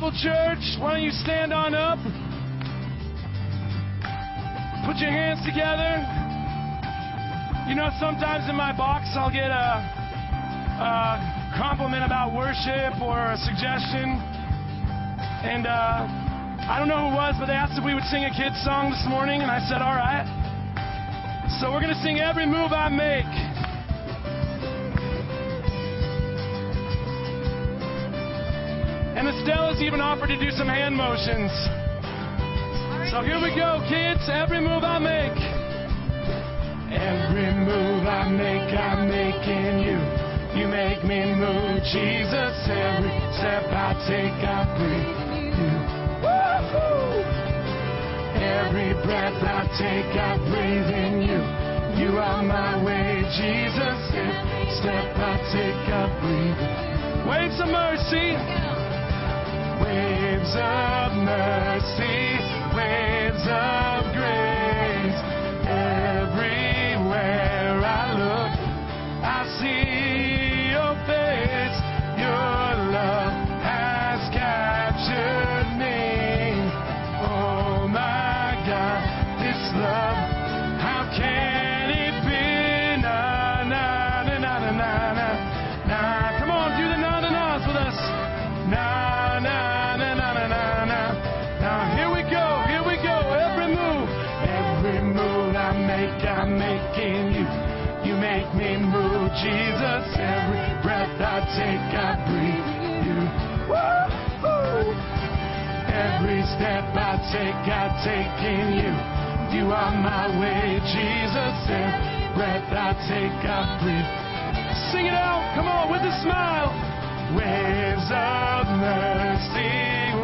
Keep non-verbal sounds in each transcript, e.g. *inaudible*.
Bible Church. Why don't you stand on up? Put your hands together. You know, sometimes in my box I'll get a, a compliment about worship or a suggestion. And uh, I don't know who it was, but they asked if we would sing a kid's song this morning, and I said, all right. So we're going to sing Every Move I Make. And Estella's even offered to do some hand motions. So here we go, kids. Every move I make. Every move I make, I'm making you. You make me move, Jesus. Every step I take, I breathe you. Woo-hoo! Every breath I take, I breathe in you. You are my way, Jesus. Every step I take, I breathe. Waves of mercy. Waves of mercy, waves of grace. Everywhere I look, I see take, I take in you. You are my way, Jesus. Every breath I take, I breathe. Sing it out, come on, with a smile. Waves of mercy,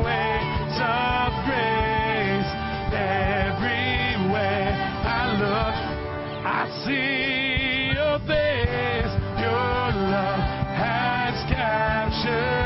waves of grace. Everywhere I look, I see your face. Your love has captured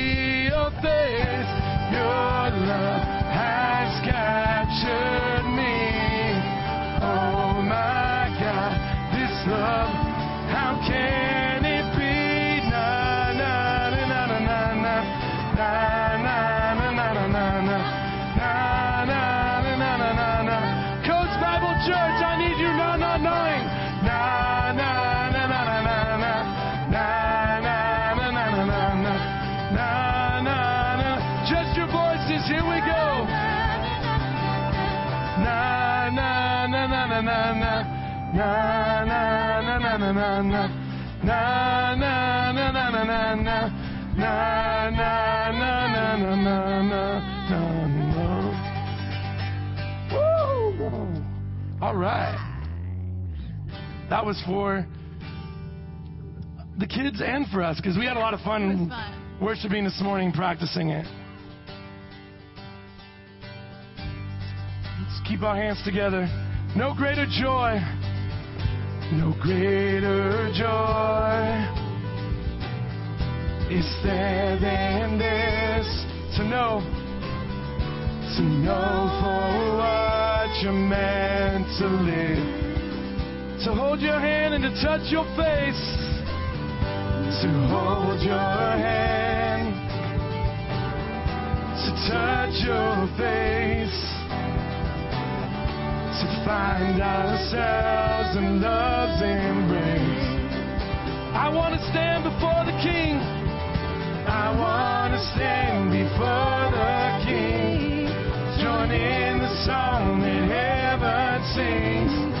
shine. Was for the kids and for us because we had a lot of fun fun. worshiping this morning, practicing it. Let's keep our hands together. No greater joy, no greater joy is there than this to know, to know for what you're meant to live, to hold your hand and to touch your face, to hold your hand, to touch your face to find ourselves in love's embrace. I want to stand before the King. I want to stand before the King. Join in the song that heaven sings.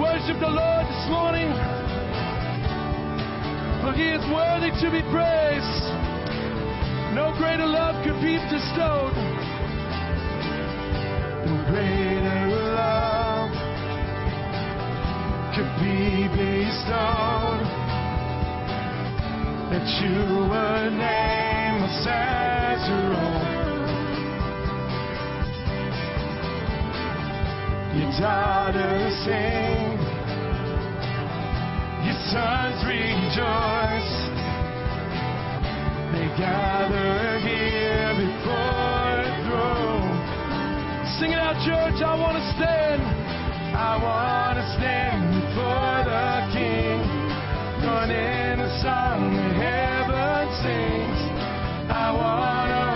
Worship the Lord this morning. For he is worthy to be praised. No greater love could be bestowed. No greater love could be bestowed. That you would name us as your Your daughters sing, your sons rejoice. They gather here before the throne. Sing it out, church. I want to stand. I want to stand before the King. Join in the song that heaven sings. I want to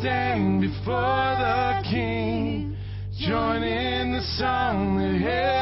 stand before the King, join in the song that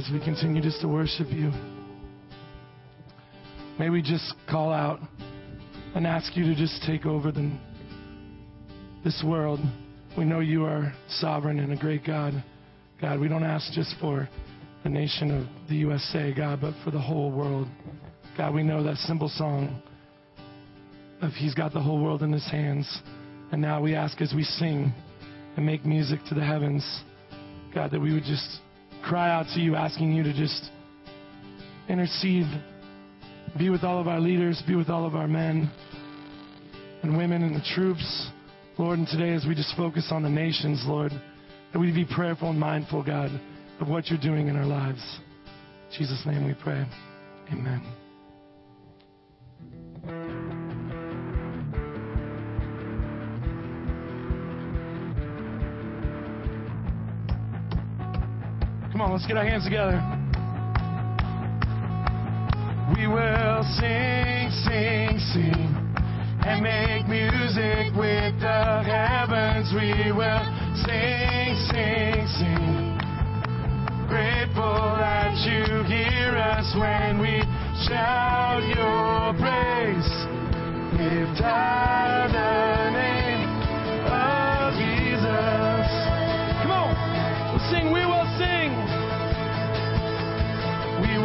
as we continue just to worship you, may we just call out and ask you to just take over the, this world. We know you are sovereign and a great God. God, we don't ask just for the nation of the USA, God, but for the whole world. God, we know that simple song of He's got the whole world in His hands. And now we ask as we sing and make music to the heavens, God, that we would just cry out to you, asking you to just intercede, be with all of our leaders, be with all of our men and women and the troops. Lord, and today as we just focus on the nations, Lord, that we be prayerful and mindful, God, of what you're doing in our lives. In Jesus' name we pray. Amen. Come on, let's get our hands together. We will sing, sing, sing, and make music with the heavens. We will sing, sing, sing. Grateful that you hear us when we shout your praise. Lift high the name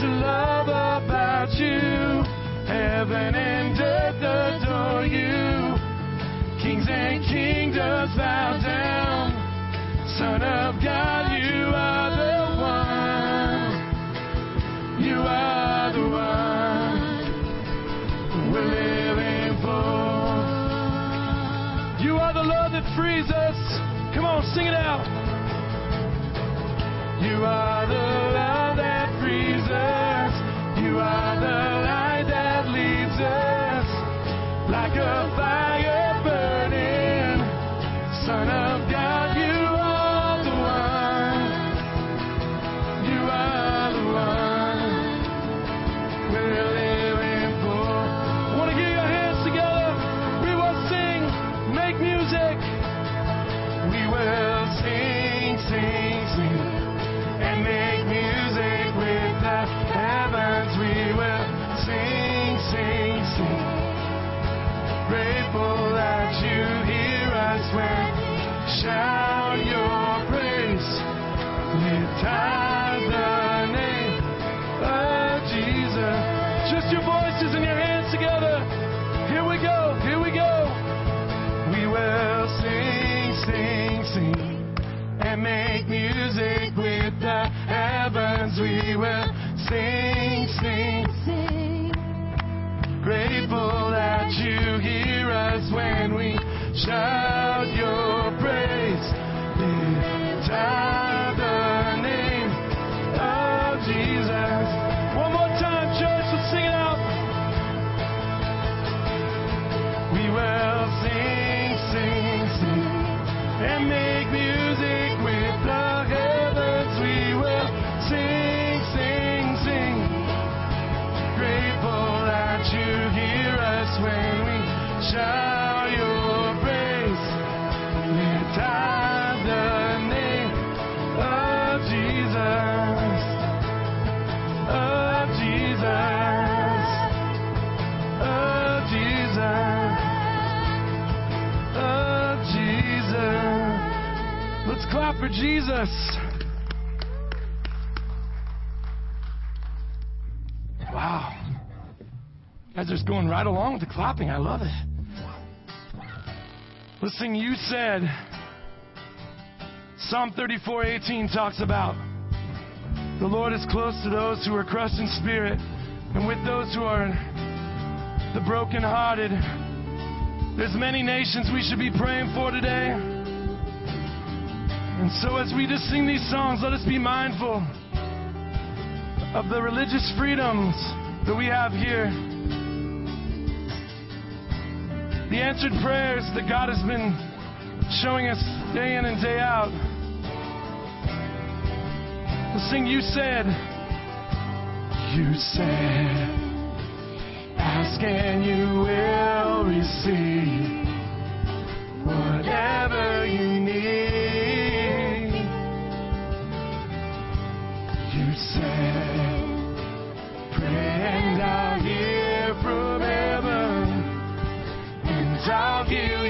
to love about you? Heaven and earth adore you. Kings and kingdoms bow down. Son of God, you are the one. You are the one we're living for. You are the love that frees us. Come on, sing it out. You are when we shout for Jesus. Wow. Guys are just going right along with the clapping. I love it. Listen, you said Psalm 34:18 talks about the Lord is close to those who are crushed in spirit and with those who are the brokenhearted. There's many nations we should be praying for today. And so as we just sing these songs, let us be mindful of the religious freedoms that we have here. The answered prayers that God has been showing us day in and day out. We'll sing, You Said. You said, Ask and you will receive whatever you need. You said, Pray and I'll hear from heaven, and I'll heal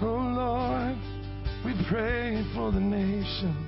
Oh Lord, we pray for the nations.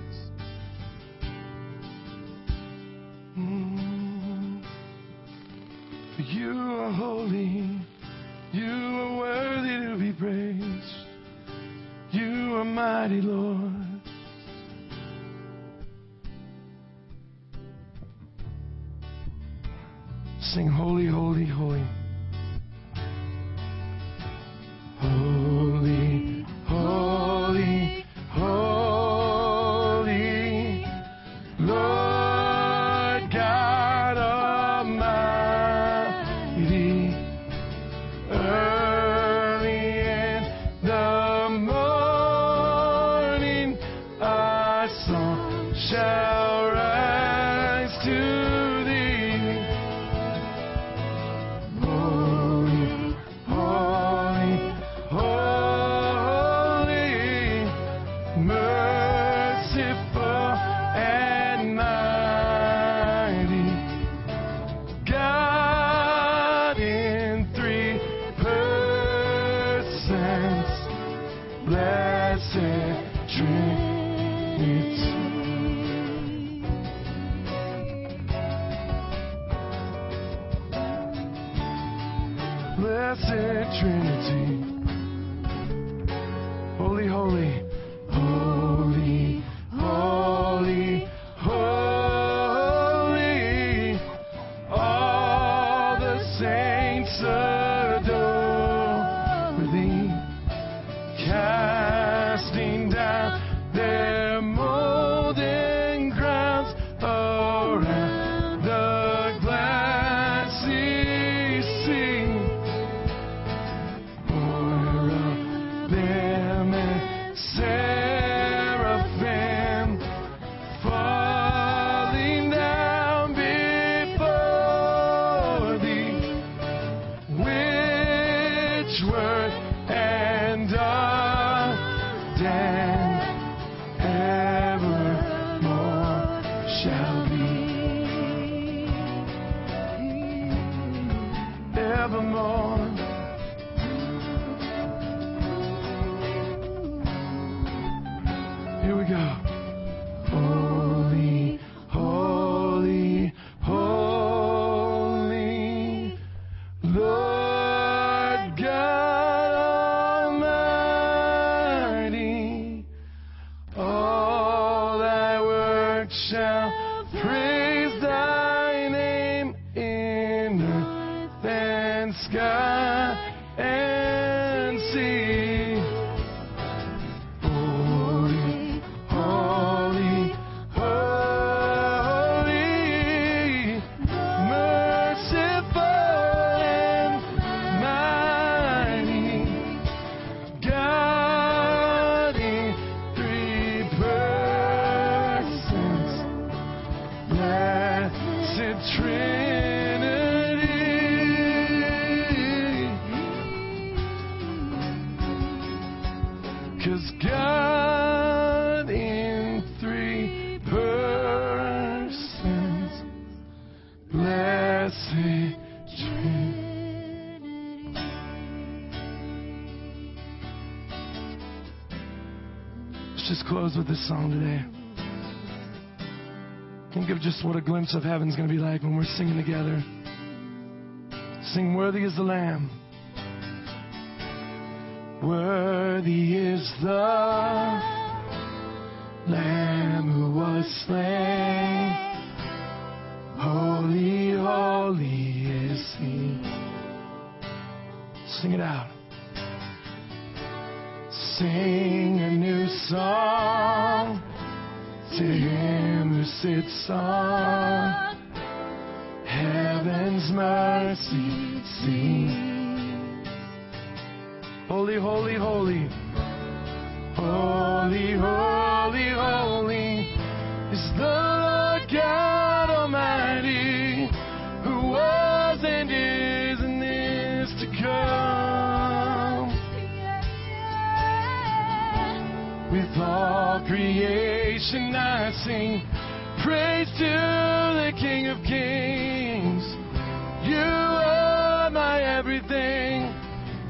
Just close with this song today. Think of just what a glimpse of heaven's going to be like when we're singing together. Sing, Worthy is the Lamb. Worthy is the Lamb who was slain. Holy, holy is He. Sing it out. Sing a new song to Him who sits on heaven's mercy seat. Holy, holy, holy. Holy, holy, holy is the creation I sing praise to the King of Kings. You are my everything,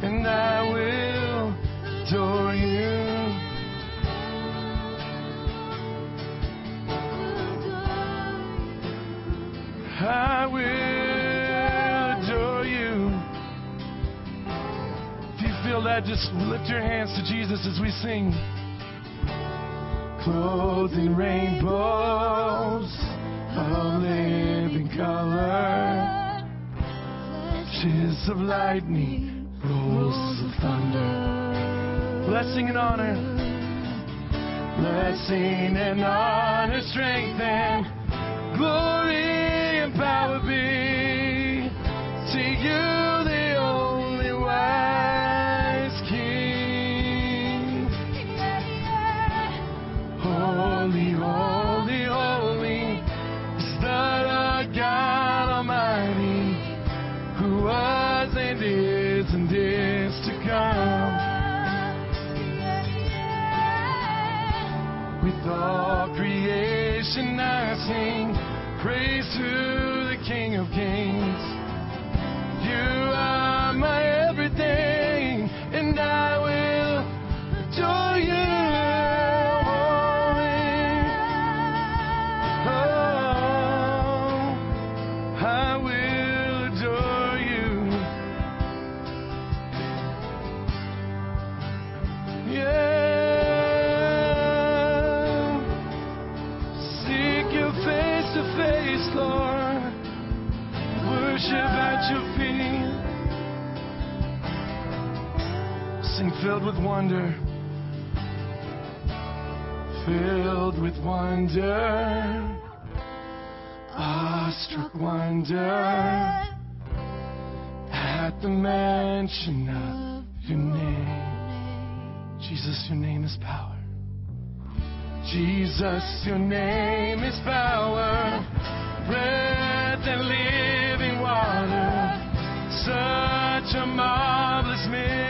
and I will adore you. I will adore you. If you feel that, just lift your hands to Jesus as we sing. Clothed in rainbows of living color, flashes of lightning, rolls of thunder. Blessing and honor, blessing and honor, strength and glory and power be to you, all creation I sing praise to the King of Kings. You are my filled with wonder. Filled with wonder. Awestruck wonder. At the mention of your name. Jesus, your name is power. Jesus, your name is power, breath and living water. Such a marvelous mystery.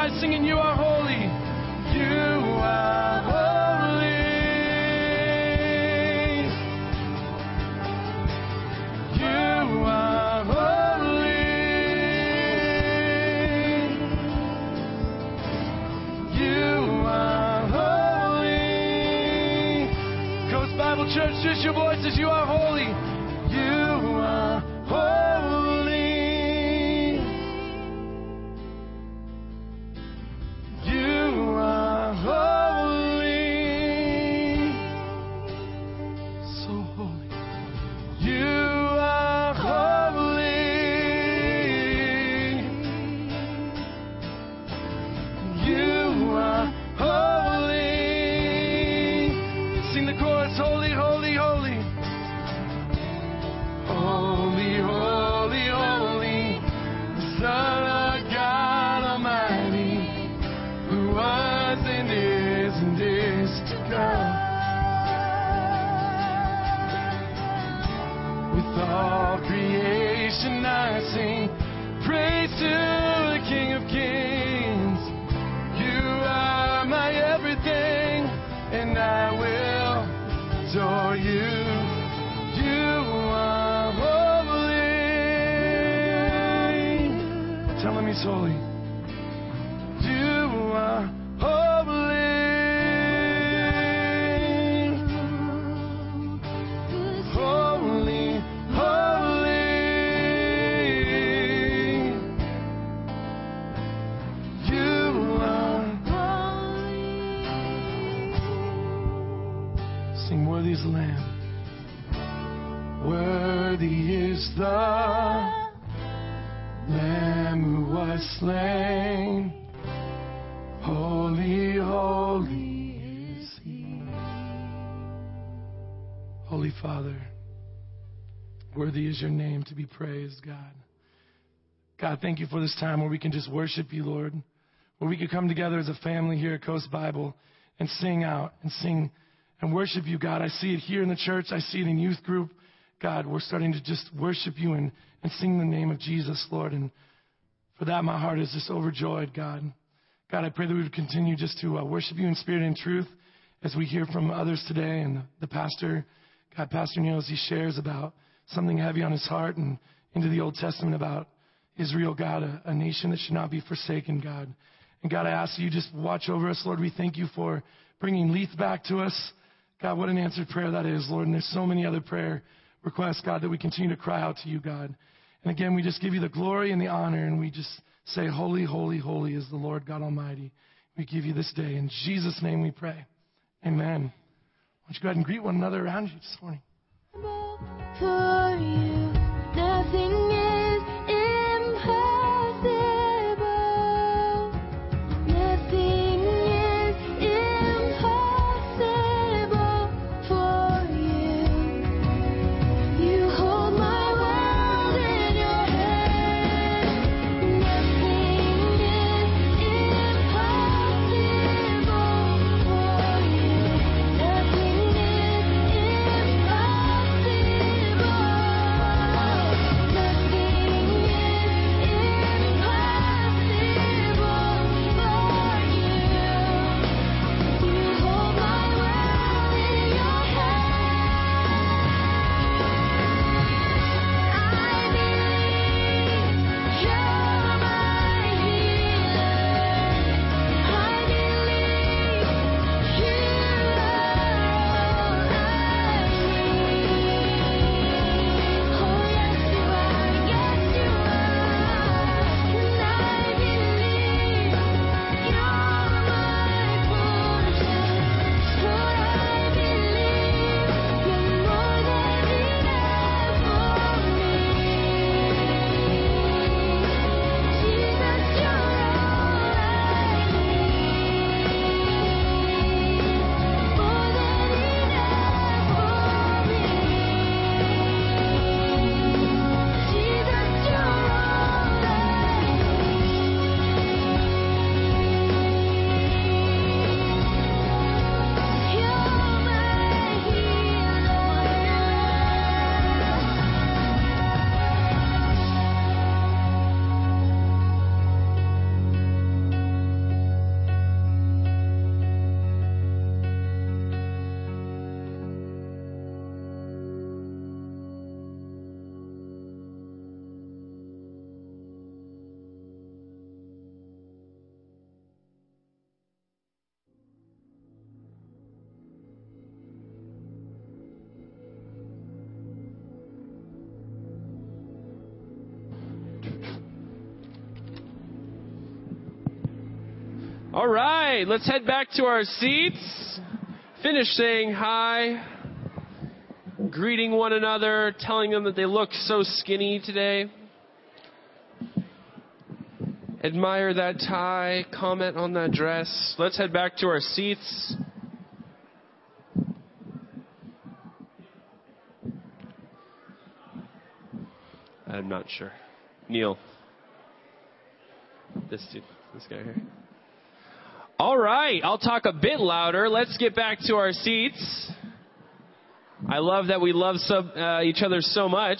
eyes, singing, You are holy. You are holy. You are holy. You are holy. Coast Bible Church, just your voices. You are holy. Your name to be praised, God. God, thank you for this time where we can just worship you, Lord. Where we could come together as a family here at Coast Bible and sing out and sing and worship you, God. I see it here in the church. I see it in youth group. God, we're starting to just worship you and, and sing the name of Jesus, Lord. And for that, my heart is just overjoyed, God. God, I pray that we would continue just to uh, worship you in spirit and truth as we hear from others today and the, the pastor, God, Pastor Neil, as he shares about something heavy on his heart and into the Old Testament about Israel, God, a, a nation that should not be forsaken, God. And God, I ask you just watch over us, Lord. We thank you for bringing Leith back to us. God, what an answered prayer that is, Lord. And there's so many other prayer requests, God, that we continue to cry out to you, God. And again, we just give you the glory and the honor, and we just say, Holy, holy, holy is the Lord God Almighty. We give you this day. In Jesus' name we pray. Amen. Why don't you go ahead and greet one another around you this morning? For you, All right, let's head back to our seats. Finish saying hi, greeting one another, telling them that they look so skinny today. Admire that tie, comment on that dress. Let's head back to our seats. I'm not sure. Neil. This dude, this guy here. All right, I'll talk a bit louder. Let's get back to our seats. I love that we love uh, each other so much,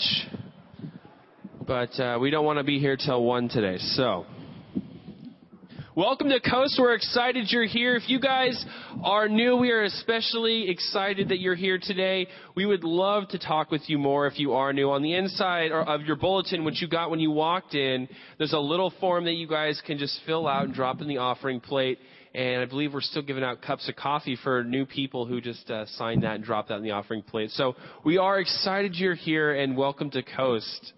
but uh, we don't want to be here till one today. So, welcome to Coast. We're excited you're here. If you guys are new, we are especially excited that you're here today. We would love to talk with you more if you are new. On the inside of your bulletin, which you got when you walked in, there's a little form that you guys can just fill out and drop in the offering plate. And I believe we're still giving out cups of coffee for new people who just uh, signed that and dropped that in the offering plate. So we are excited you're here and welcome to Coast.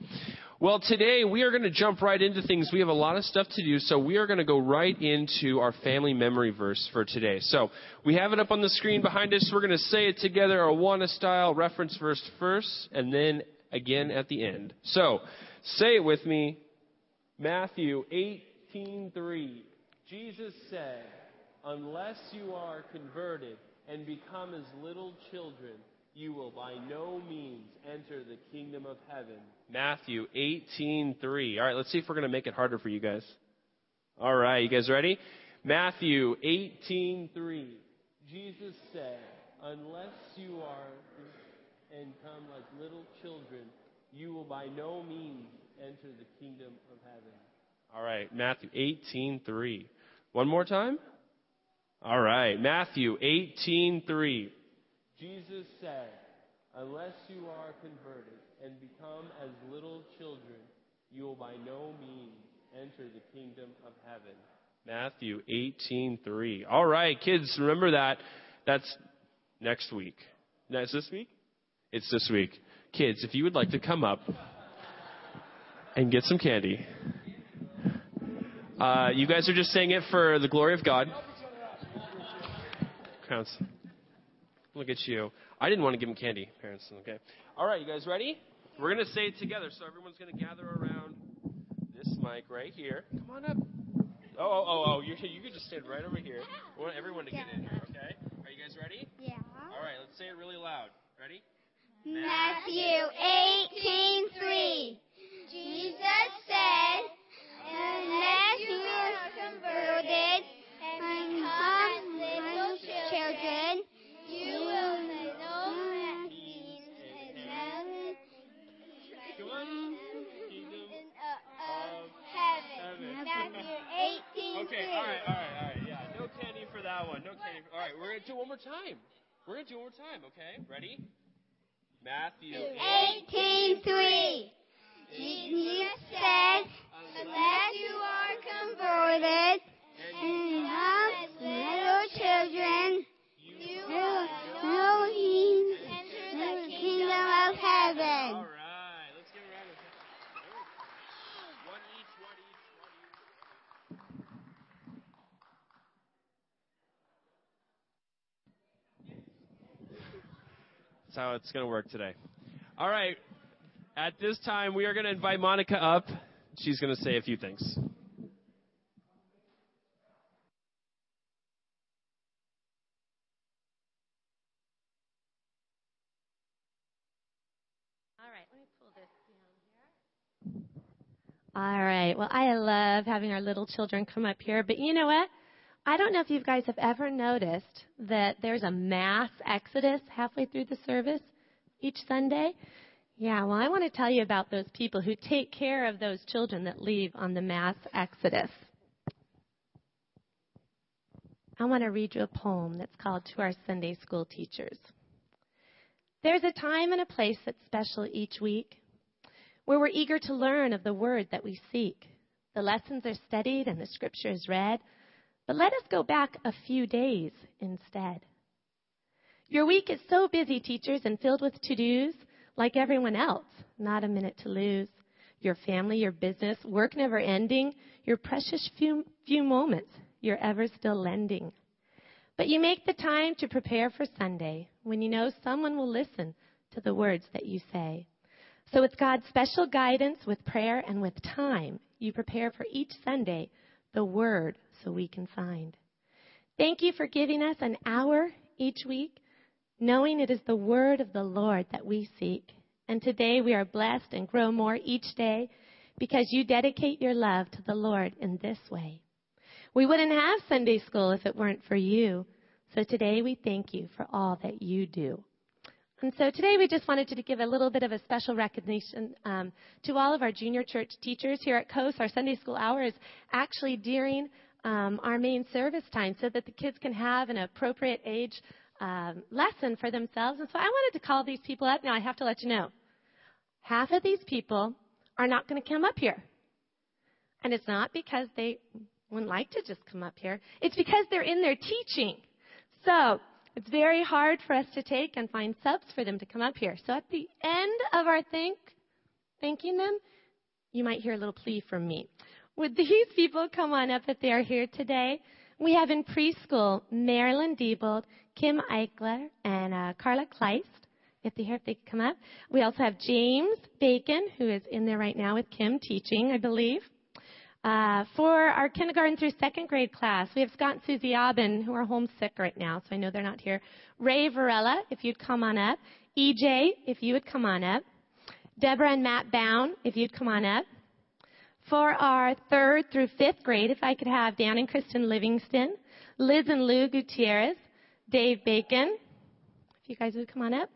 Well, today we are going to jump right into things. We have a lot of stuff to do, so we are going to go right into our family memory verse for today. So we have it up on the screen behind us. We're going to say it together, Awana style reference verse first, and then again at the end. So say it with me. Matthew 18:3. Jesus said, "Unless you are converted and become as little children, you will by no means enter the kingdom of heaven." Matthew 18:3. All right, let's see if we're going to make it harder for you guys. All right, you guys ready? Matthew 18:3. Jesus said, "Unless you are and come like little children, you will by no means enter the kingdom of heaven." All right, Matthew 18:3. One more time? All right, Matthew 18:3. Jesus said, "Unless you are converted and become as little children, you will by no means enter the kingdom of heaven." Matthew 18:3. All right, kids, remember that. That's next week. That's this week? It's this week. Kids, if you would like to come up and get some candy. Uh, you guys are just saying it for the glory of God. Counts. Look at you. I didn't want to give him candy, parents. Okay. All right, you guys ready? We're going to say it together. So everyone's going to gather around this mic right here. Come on up. Oh, oh, oh, oh. You, you can just stand right over here. We want everyone to get in here, okay? Are you guys ready? Yeah. All right, let's say it really loud. Ready? Matthew 18:3. Jesus said, "Unless you are converted and become little children, you will know that means Come on. Kingdom of heaven." Matthew 18:3. Okay, all right, all right, all right. Yeah, no candy for that one. No candy. For, all right, we're going to do one more time. We're going to do one more time, okay? Ready? Matthew 18:3. Jesus said, "Unless you are converted and become little children, you will no means the kingdom of heaven." right, let's give a round of applause. One each, one each, one each. That's how it's going to work today. All right, at this time, we are going to invite Monica up. She's going to say a few things. All right, let me pull this down here. All right. Well, I love having our little children come up here, but you know what? I don't know if you guys have ever noticed that there's a mass exodus halfway through the service each Sunday. Yeah, well, I want to tell you about those people who take care of those children that leave on the mass exodus. I want to read you a poem that's called To Our Sunday School Teachers. There's a time and a place that's special each week where we're eager to learn of the word that we seek. The lessons are studied and the scripture is read, but let us go back a few days instead. Your week is so busy, teachers, and filled with to dos, like everyone else, not a minute to lose. Your family, your business, work never ending, your precious few, few moments you're ever still lending. But you make the time to prepare for Sunday when you know someone will listen to the words that you say. So, with God's special guidance, with prayer, and with time, you prepare for each Sunday the Word so we can find. Thank you for giving us an hour each week, knowing it is the Word of the Lord that we seek. And today we are blessed and grow more each day because you dedicate your love to the Lord in this way. We wouldn't have Sunday school if it weren't for you. So today we thank you for all that you do. And so today we just wanted to give a little bit of a special recognition um, to all of our junior church teachers here at Coast. Our Sunday school hour is actually during um, our main service time so that the kids can have an appropriate age um, lesson for themselves. And so I wanted to call these people up. Now I have to let you know, half of these people are not going to come up here. And it's not because they wouldn't like to just come up here. It's because they're in there teaching. So it's very hard for us to take and find subs for them to come up here. So at the end of our thank, thanking them, you might hear a little plea from me. Would these *laughs* people come on up if they are here today? We have in preschool Marilyn Diebold, Kim Eichler, and uh, Carla Kleist. If they here, if they come up. We also have James Bacon, who is in there right now with Kim teaching, I believe. Uh, for our kindergarten through second grade class, we have Scott and Susie Aubin, who are homesick right now, so I know they're not here. Ray Varela, if you'd come on up. EJ, if you would come on up. Deborah and Matt Bound, if you'd come on up. For our third through fifth grade, if I could have Dan and Kristen Livingston, Liz and Lou Gutierrez, Dave Bacon, if you guys would come on up.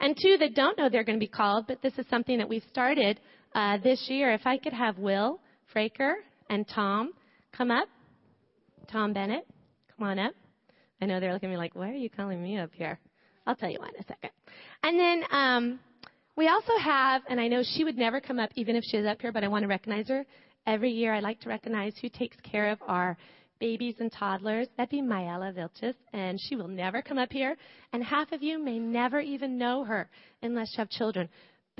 And two that don't know they're going to be called, but this is something that we've started uh, this year. If I could have Will, Fraker and Tom come up. Tom Bennett, come on up. I know they're looking at me like, why are you calling me up here? I'll tell you why in a second. And then um, we also have, and I know she would never come up even if she was up here, but I want to recognize her. Every year I like to recognize who takes care of our babies and toddlers. That'd be Mayela Vilches, and she will never come up here. And half of you may never even know her unless you have children.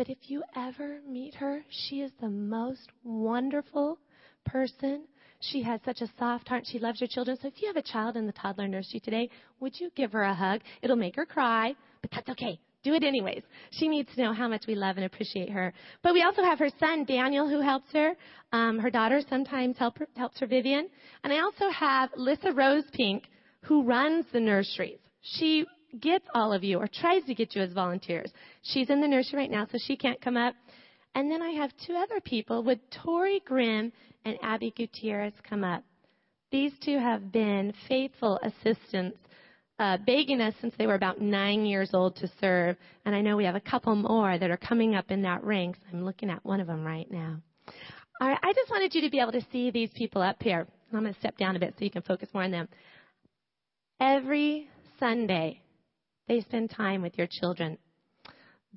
But if you ever meet her, she is the most wonderful person. She has such a soft heart. She loves your children. So if you have a child in the toddler nursery today, would you give her a hug? It'll make her cry, but that's okay. Do it anyways. She needs to know how much we love and appreciate her. But we also have her son, Daniel, who helps her. Um, her daughter sometimes help her, helps her, Vivian. And I also have Lissa Rose Pink, who runs the nurseries. She gets all of you or tries to get you as volunteers. She's in the nursery right now, so she can't come up. And then I have two other people. with Tori Grimm and Abby Gutierrez come up? These two have been faithful assistants, uh, begging us since they were about nine years old to serve. And I know we have a couple more that are coming up in that ranks. I'm looking at one of them right now. All right, I just wanted you to be able to see these people up here. I'm going to step down a bit so you can focus more on them. Every Sunday, they spend time with your children.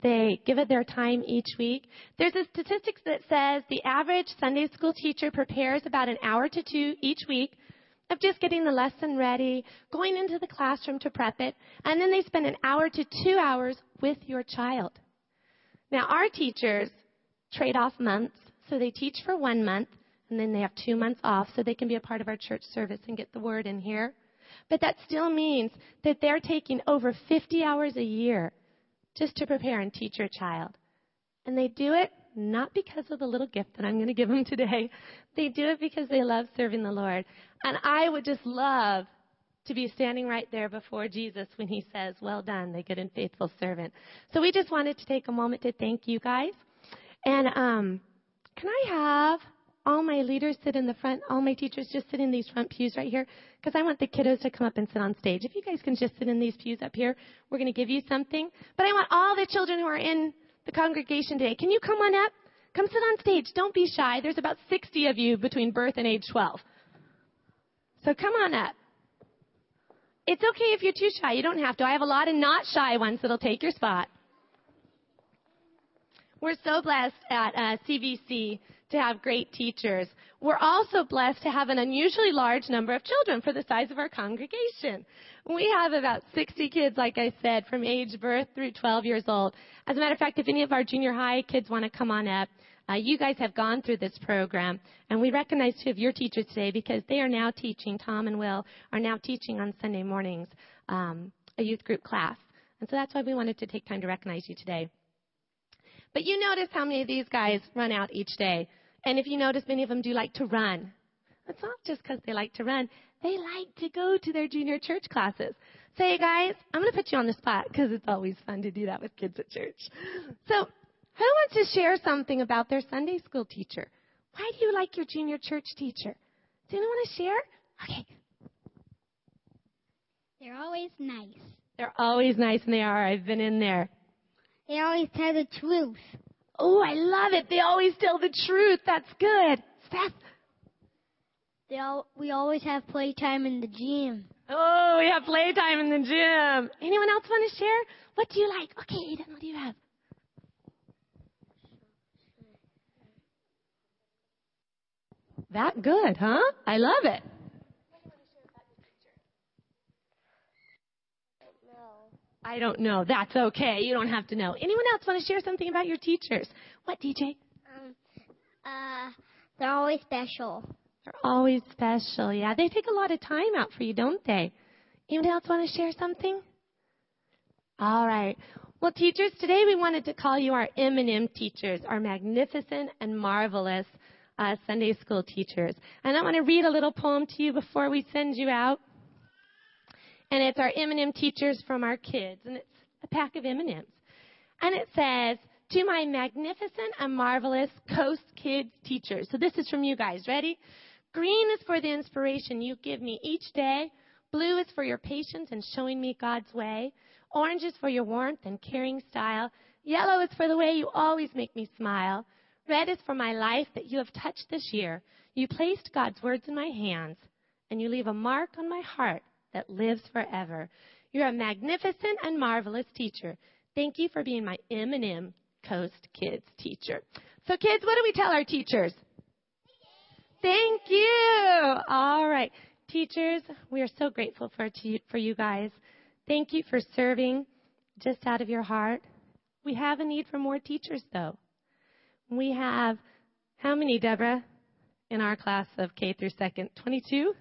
They give it their time each week. There's a statistic that says the average Sunday school teacher prepares about an hour to two each week of just getting the lesson ready, going into the classroom to prep it, and then they spend an hour to two hours with your child. Now, our teachers trade off months, so they teach for one month, and then they have two months off so they can be a part of our church service and get the word in here. But that still means that they're taking over 50 hours a year just to prepare and teach your child. And they do it not because of the little gift that I'm going to give them today. They do it because they love serving the Lord. And I would just love to be standing right there before Jesus when he says, Well done, the good and faithful servant. So we just wanted to take a moment to thank you guys. And um, can I have all my leaders sit in the front, all my teachers just sit in these front pews right here, because I want the kiddos to come up and sit on stage. If you guys can just sit in these pews up here, we're going to give you something. But I want all the children who are in the congregation today, can you come on up? Come sit on stage. Don't be shy. There's about 60 of you between birth and age 12. So come on up. It's okay if you're too shy. You don't have to. I have a lot of not shy ones that'll take your spot. We're so blessed at uh, CVC to have great teachers. We're also blessed to have an unusually large number of children for the size of our congregation. We have about 60 kids, like I said, from age birth through 12 years old. As a matter of fact, if any of our junior high kids want to come on up, Uh, you guys have gone through this program, and we recognize two of your teachers today because they are now teaching. Tom and Will are now teaching on Sunday mornings um, a youth group class, and so that's why we wanted to take time to recognize you today. But you notice how many of these guys run out each day, and if you notice, many of them do like to run. It's not just because they like to run; they like to go to their junior church classes. So, Say, guys, I'm going to put you on the spot because it's always fun to do that with kids at church. So who wants to share something about their Sunday school teacher? Why do you like your junior church teacher? Do anyone want to share? Okay. They're always nice. They're always nice, and they are. I've been in there. They always tell the truth. Oh, I love it. They always tell the truth. That's good. Steph. They all, we always have playtime in the gym. Oh, we have playtime in the gym. Anyone else want to share? What do you like? Okay, Aiden, what do you have? That good, huh? I love it. I don't know. That's okay. You don't have to know. Anyone else want to share something about your teachers? What, DJ? Um, uh, they're always special. They're always special. Yeah, they take a lot of time out for you, don't they? Anyone else want to share something? All right. Well, teachers, today we wanted to call you our M&M teachers, our magnificent and marvelous uh, Sunday school teachers. And I want to read a little poem to you before we send you out. And it's our M&M teachers from our kids, and it's a pack of M&Ms. And it says, to my magnificent and marvelous Coast Kids teachers. So this is from you guys. Ready? Green is for the inspiration you give me each day. Blue is for your patience and showing me God's way. Orange is for your warmth and caring style. Yellow is for the way you always make me smile. Red is for my life that you have touched this year. You placed God's words in my hands, and you leave a mark on my heart that lives forever. You're a magnificent and marvelous teacher. Thank you for being my M&M Coast Kids teacher. So kids, what do we tell our teachers? Thank you. All right. Teachers, we are so grateful for, for you guys. Thank you for serving just out of your heart. We have a need for more teachers, though. We have how many, Deborah, in our class of K through second? 22?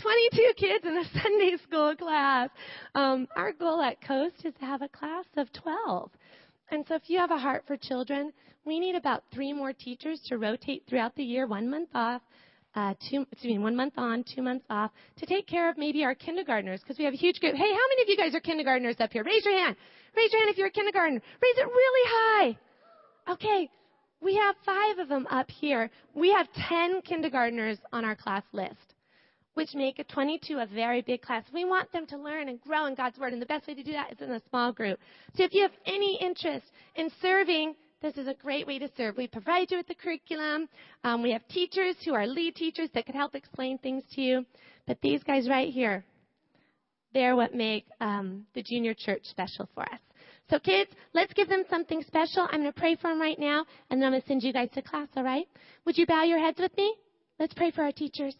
22 kids in a *laughs* Sunday school class. Um, our goal at Coast is to have a class of 12. And so if you have a heart for children, we need about three more teachers to rotate throughout the year, one month off, uh, two, excuse me, one month on, two months off, to take care of maybe our kindergartners, because we have a huge group. Hey, how many of you guys are kindergartners up here? Raise your hand. Raise your hand if you're a kindergartner. Raise it really high. Okay, we have five of them up here. We have 10 kindergartners on our class list, which make a 22 a very big class. We want them to learn and grow in God's Word, and the best way to do that is in a small group. So if you have any interest in serving, this is a great way to serve. We provide you with the curriculum. Um, we have teachers who are lead teachers that can help explain things to you. But these guys right here, they're what make um, the junior church special for us. So kids, let's give them something special. I'm going to pray for them right now, and then I'm going to send you guys to class, all right? Would you bow your heads with me? Let's pray for our teachers.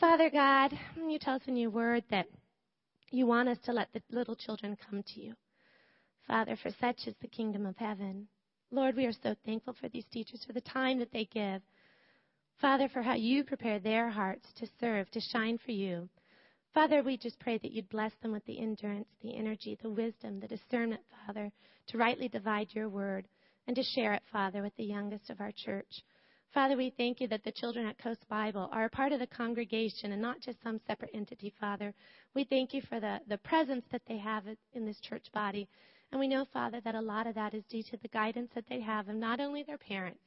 Father God, you tell us in your word that you want us to let the little children come to you. Father, for such is the kingdom of heaven. Lord, we are so thankful for these teachers, for the time that they give. Father, for how you prepare their hearts to serve, to shine for you. Father, we just pray that you'd bless them with the endurance, the energy, the wisdom, the discernment, Father, to rightly divide your word and to share it, Father, with the youngest of our church. Father, we thank you that the children at Coast Bible are a part of the congregation and not just some separate entity, Father. We thank you for the, the presence that they have in this church body. And we know, Father, that a lot of that is due to the guidance that they have of not only their parents,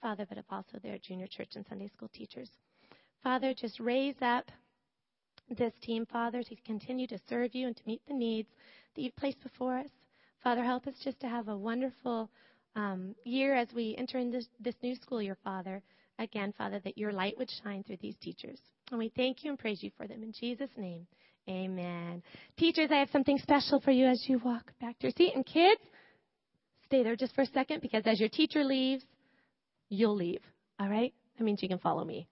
Father, but of also their junior church and Sunday school teachers. Father, just raise up this team, Father, to continue to serve you and to meet the needs that you've placed before us. Father, help us just to have a wonderful um, year as we enter into this, this new school year, Father. Again, Father, that your light would shine through these teachers. And we thank you and praise you for them. In Jesus' name, amen. Teachers, I have something special for you as you walk back to your seat. And kids, stay there just for a second because as your teacher leaves, you'll leave. All right? That means you can follow me.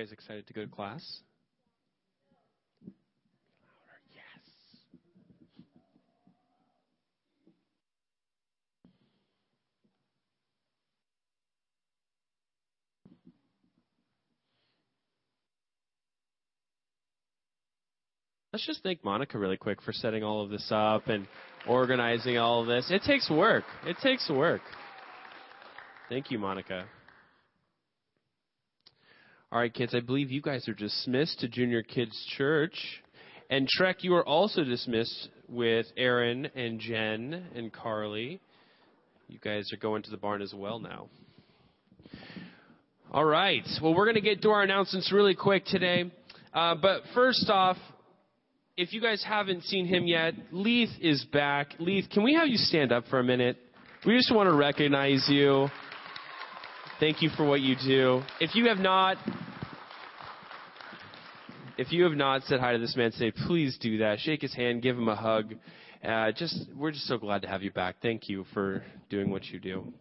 Guys excited to go to class? Yes. Let's just thank Monica really quick for setting all of this up and organizing all of this. It takes work. It takes work. Thank you, Monica. All right, kids, I believe you guys are dismissed to Junior Kids Church. And Trek, you are also dismissed with Aaron and Jen and Carly. You guys are going to the barn as well now. All right. Well, we're going to get to our announcements really quick today. Uh, but first off, if you guys haven't seen him yet, Leith is back. Leith, can we have you stand up for a minute? We just want to recognize you. Thank you for what you do. If you have not, if you have not said hi to this man today, please do that. Shake his hand, give him a hug. Uh, just we're just so glad to have you back. Thank you for doing what you do.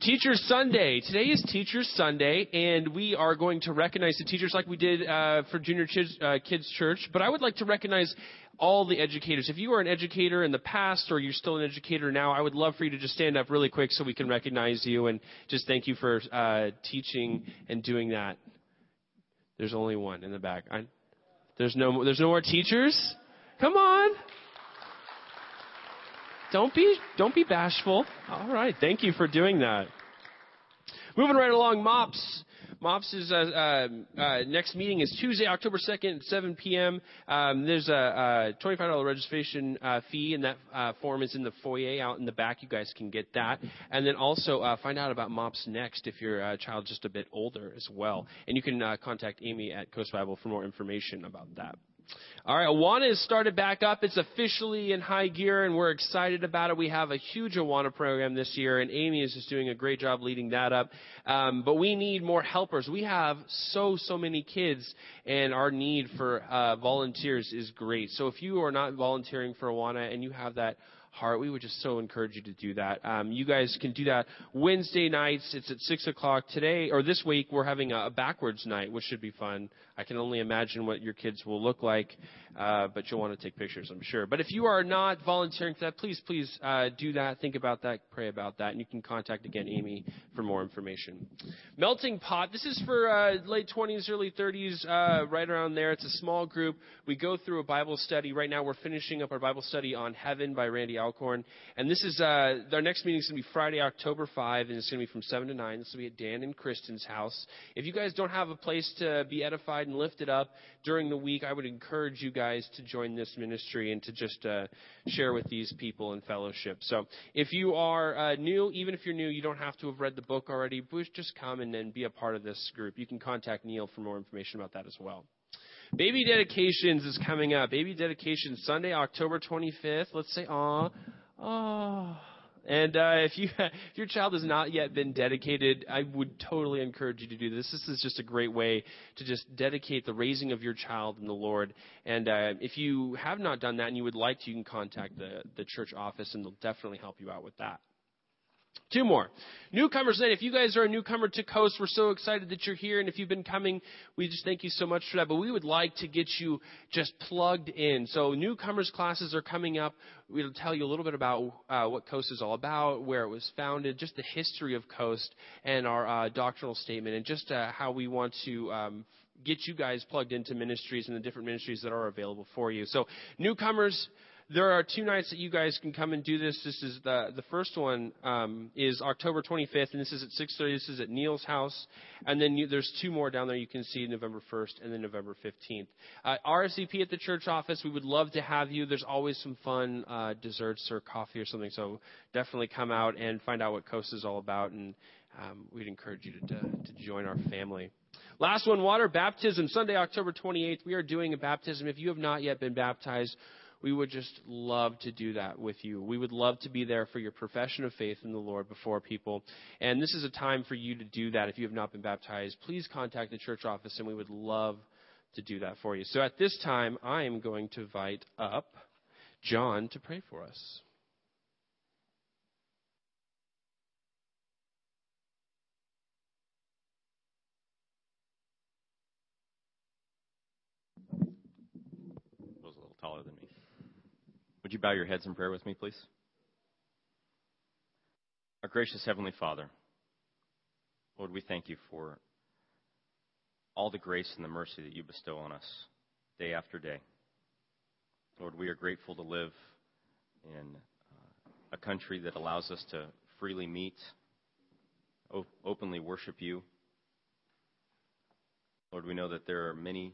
Teacher Sunday. Today is Teacher Sunday, and we are going to recognize the teachers like we did uh, for Junior uh, Kids Church. But I would like to recognize all the educators. If you are an educator in the past or you're still an educator now, I would love for you to just stand up really quick so we can recognize you and just thank you for uh, teaching and doing that. There's only one in the back. I, there's no there's no more teachers. Come on. Don't be don't be bashful. All right, thank you for doing that. Moving right along, MOPS. MOPS is uh, uh, uh, next meeting is Tuesday, October 2nd at 7 p.m. Um, there's a, a $25 registration uh, fee, and that uh, form is in the foyer out in the back. You guys can get that. And then also uh, find out about MOMSnext if your child's just a bit older as well. And you can uh, contact Amy at Coast Bible for more information about that. All right, Awana has started back up. It's officially in high gear, and we're excited about it. We have a huge Awana program this year, and Amy is just doing a great job leading that up. Um, but we need more helpers. We have so, so many kids, and our need for uh, volunteers is great. So if you are not volunteering for Awana and you have that heart, we would just so encourage you to do that. Um, you guys can do that Wednesday nights. It's at six o'clock today, or this week. We're having a, a backwards night, which should be fun. I can only imagine what your kids will look like, uh, but you'll want to take pictures, I'm sure. But if you are not volunteering for that, please, please uh, do that. Think about that. Pray about that, and you can contact again Amy for more information. Melting Pot. This is for uh, late 20s, early 30s, uh, right around there. It's a small group. We go through a Bible study. Right now, we're finishing up our Bible study on Heaven by Randy Alcorn, and this is uh, our next meeting is going to be Friday, October 5, and it's going to be from 7 to 9. This will be at Dan and Kristen's house. If you guys don't have a place to be edified and lifted up during the week, I would encourage you guys to join this ministry and to just uh, share with these people in fellowship. So if you are uh, new, even if you're new, you don't have to have read the book already, just come and, and be a part of this group. You can contact Neil for more information about that as well. Baby dedications is coming up. Baby dedication Sunday, October 25th. Let's say, aw, aw. And uh, if you *laughs* if your child has not yet been dedicated, I would totally encourage you to do this. This is just a great way to just dedicate the raising of your child in the Lord. And uh, if you have not done that and you would like to, you can contact the the church office, and they'll definitely help you out with that. Two more. Newcomers then, if you guys are a newcomer to Coast, we're so excited that you're here. And if you've been coming, we just thank you so much for that. But we would like to get you just plugged in. So newcomers classes are coming up. We'll tell you a little bit about uh, what Coast is all about, where it was founded, just the history of Coast, and our uh, doctrinal statement, and just uh, how we want to um, get you guys plugged into ministries and the different ministries that are available for you. So newcomers, there are two nights that you guys can come and do this. This is the the first one um, is October 25th, and this is at 6:30. This is at Neil's house, and then you, there's two more down there you can see November 1st and then November 15th. Uh, RSVP at the church office. We would love to have you. There's always some fun uh, desserts or coffee or something. So definitely come out and find out what Coast is all about, and um, we'd encourage you to, to to join our family. Last one, water baptism. Sunday, October 28th. We are doing a baptism. If you have not yet been baptized we would just love to do that with you. We would love to be there for your profession of faith in the Lord before people. And this is a time for you to do that. If you have not been baptized, please contact the church office, and we would love to do that for you. So at this time, I am going to invite up John to pray for us. taller than me. Would you bow your heads in prayer with me, please? Our gracious Heavenly Father, Lord, we thank you for all the grace and the mercy that you bestow on us day after day. Lord, we are grateful to live in uh, a country that allows us to freely meet, op- openly worship you. Lord, we know that there are many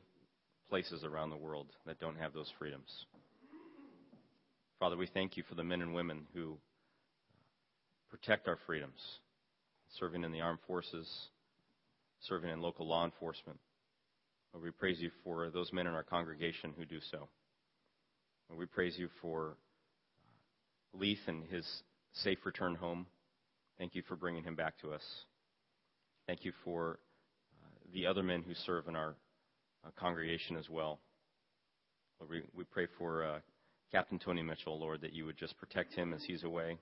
places around the world that don't have those freedoms. Father, we thank you for the men and women who protect our freedoms, serving in the armed forces, serving in local law enforcement. Lord, we praise you for those men in our congregation who do so. Lord, we praise you for Leith and his safe return home. Thank you for bringing him back to us. Thank you for uh, the other men who serve in our uh, congregation as well. Lord, we, we pray for uh, Captain Tony Mitchell, Lord, that you would just protect him as he's away.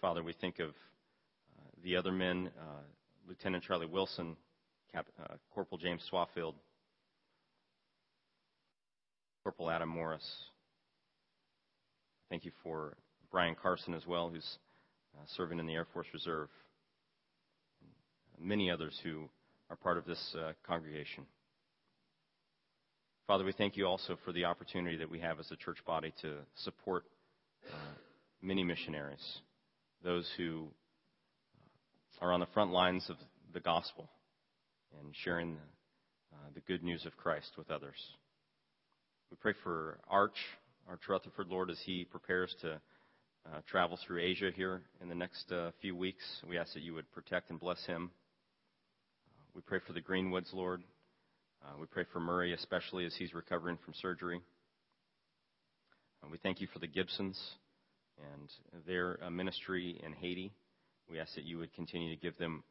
Father, we think of uh, the other men, uh, Lieutenant Charlie Wilson, Cap, uh, Corporal James Swaffield, Corporal Adam Morris. Thank you for Brian Carson as well, who's uh, serving in the Air Force Reserve. Many others who are part of this uh, congregation. Father, we thank you also for the opportunity that we have as a church body to support uh, many missionaries, those who are on the front lines of the gospel and sharing the, uh, the good news of Christ with others. We pray for Arch, Arch Rutherford, Lord, as he prepares to uh, travel through Asia here in the next uh, few weeks. We ask that you would protect and bless him. we pray for the Greenwoods, Lord. Uh, we pray for Murray, especially as he's recovering from surgery. And we thank you for the Gibsons and their uh, ministry in Haiti. We ask that you would continue to give them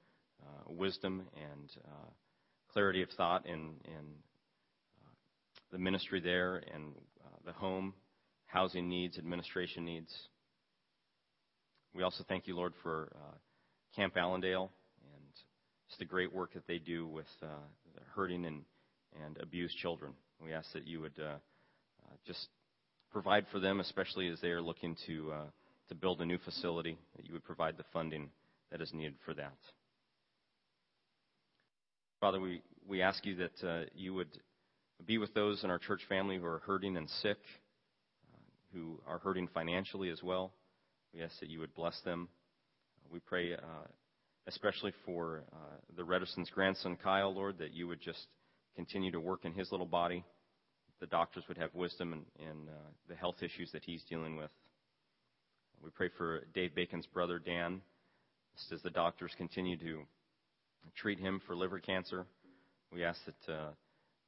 uh, wisdom and uh, clarity of thought in, in uh, the ministry there and uh, the home, housing needs, administration needs. We also thank you, Lord, for Camp Allendale and just the great work that they do with hurting and and abused children. We ask that you would uh, uh, just provide for them, especially as they are looking to uh, to build a new facility. That you would provide the funding that is needed for that. Father, we we ask you that uh, you would be with those in our church family who are hurting and sick, uh, who are hurting financially as well. We ask that you would bless them. We pray, uh, especially for the Redderson's grandson, Kyle, Lord, that you would just continue to work in his little body. The doctors would have wisdom in, uh, the health issues that he's dealing with. We pray for Dave Bacon's brother, Dan, as the doctors continue to treat him for liver cancer. We ask that uh,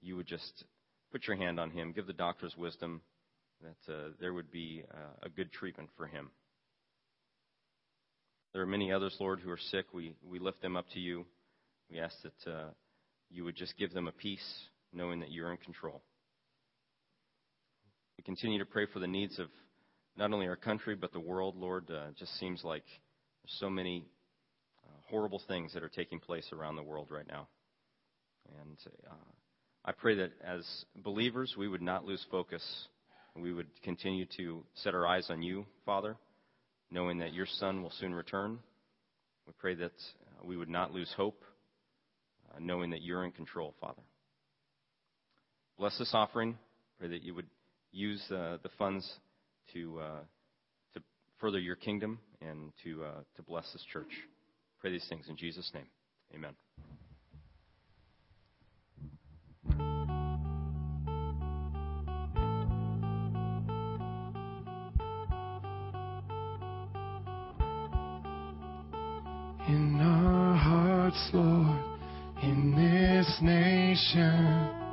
you would just put your hand on him, give the doctors wisdom, that uh, there would be uh, a good treatment for him. There are many others, Lord, who are sick. We, we lift them up to you. We ask that uh, you would just give them a peace knowing that you're in control. We continue to pray for the needs of not only our country, but the world, Lord. Uh, it just seems like there's so many uh, horrible things that are taking place around the world right now. And uh, I pray that as believers, we would not lose focus. We would continue to set our eyes on you, Father, knowing that your Son will soon return. We pray that uh, we would not lose hope uh, knowing that you're in control, Father. Bless this offering. Pray that you would use uh, the funds to, uh, to further your kingdom and to, uh, to bless this church. Pray these things in Jesus' name. Amen. Nation.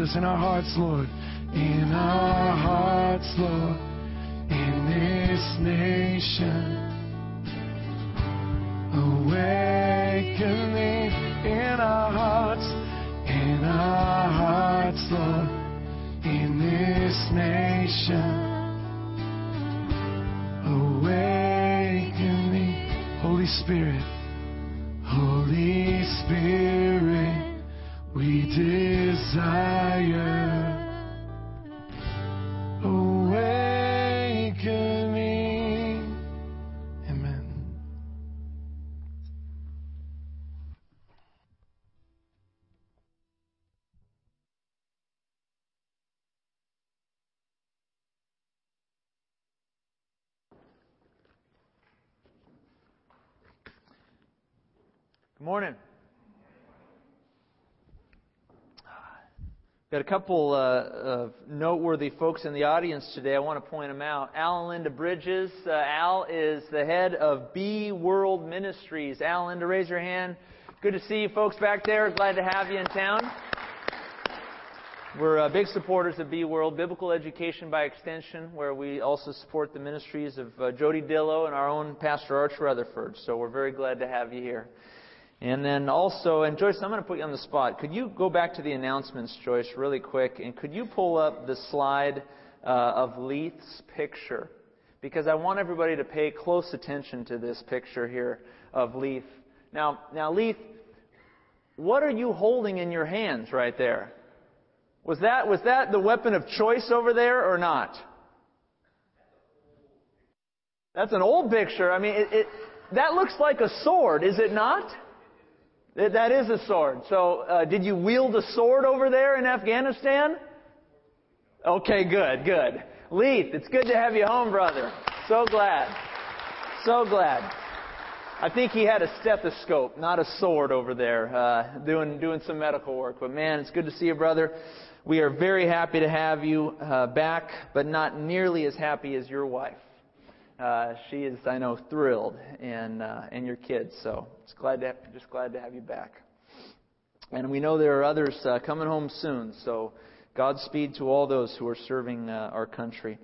Us in our hearts, Lord. In our hearts, Lord, in this nation. Awakening in our hearts, in our hearts, Lord, in this nation awakening. Holy Spirit, Got a couple uh, of noteworthy folks in the audience today. I want to point them out. Al and Linda Bridges. Uh, Al is the head of BEE World Ministries. Al Linda, raise your hand. Good to see you folks back there. Glad to have you in town. We're uh, big supporters of BEE World, Biblical Education by Extension, where we also support the ministries of uh, Jody Dillo and our own Pastor Arch Rutherford. So we're very glad to have you here. And then also, and Joyce, I'm going to put you on the spot. Could you go back to the announcements, Joyce, really quick, and could you pull up the slide uh, of Leith's picture? Because I want everybody to pay close attention to this picture here of Leith. Now, now, Leith, what are you holding in your hands right there? Was that was that the weapon of choice over there or not? That's an old picture. I mean, it, it that looks like a sword, is it not? That is a sword. So, uh, did you wield a sword over there in Afghanistan? Okay, good, good. Leith, it's good to have you home, brother. So glad. So glad. I think he had a stethoscope, not a sword over there, uh, doing doing some medical work. But man, it's good to see you, brother. We are very happy to have you uh, back, but not nearly as happy as your wife. Uh, she is, I know, thrilled, and uh, and your kids. So it's glad to have, just glad to have you back. And we know there are others uh, coming home soon. So Godspeed to all those who are serving uh, our country.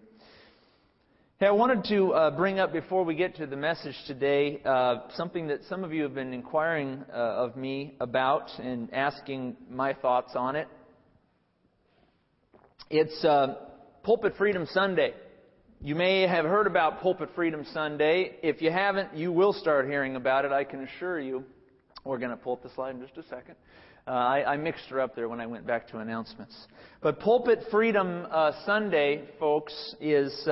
Hey, I wanted to uh, bring up before we get to the message today uh, something that some of you have been inquiring of me about and asking my thoughts on it. It's Pulpit Freedom Sunday. You may have heard about Pulpit Freedom Sunday. If you haven't, you will start hearing about it, I can assure you. We're going to pull up the slide in just a second. Uh, I, I, mixed her up there when I went back to announcements. But Pulpit Freedom uh, Sunday, folks, is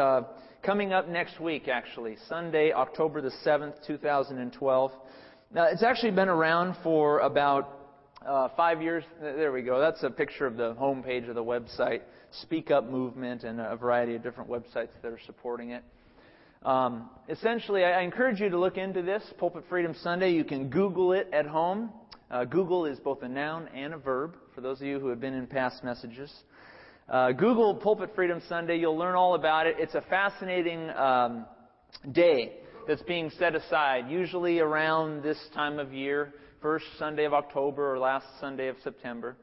coming up next week, actually, Sunday, October the 7th, 2012. Now, it's actually been around for about uh, five years. There we go. That's a picture of the homepage of the website, Speak Up Movement, and a variety of different websites that are supporting it. Um, essentially, I, encourage you to look into this, Pulpit Freedom Sunday. You can Google it at home. Uh, Google is both a noun and a verb, for those of you who have been in past messages. Uh, Google Pulpit Freedom Sunday. You'll learn all about it. It's a fascinating um, day that's being set aside, usually around this time of year, first Sunday of October or last Sunday of September.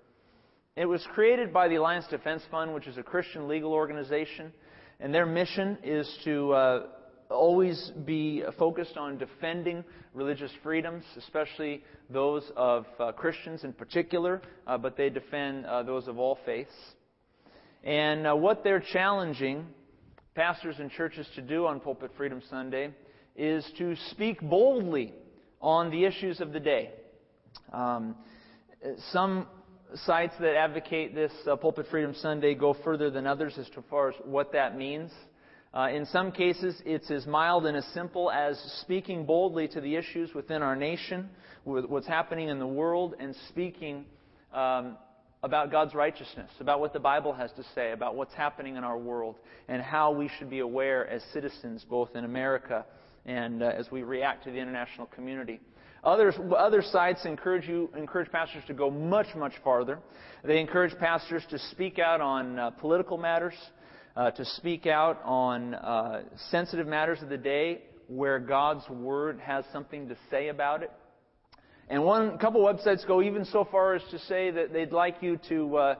It was created by the Alliance Defense Fund, which is a Christian legal organization, and their mission is to uh, always be focused on defending religious freedoms, especially those of uh, Christians in particular, uh, but they defend uh, those of all faiths. And uh, what they're challenging pastors and churches to do on Pulpit Freedom Sunday is to speak boldly on the issues of the day. Um, some sites that advocate this uh, Pulpit Freedom Sunday go further than others as far as what that means. Uh, in some cases, it's as mild and as simple as speaking boldly to the issues within our nation, with what's happening in the world, and speaking um, about God's righteousness, about what the Bible has to say, about what's happening in our world, and how we should be aware as citizens, both in America and uh, as we react to the international community. Others, other sites encourage you, encourage pastors to go much, much farther. They encourage pastors to speak out on uh, political matters, uh, to speak out on uh, sensitive matters of the day where God's Word has something to say about it. And one couple websites go even so far as to say that they'd like you to uh,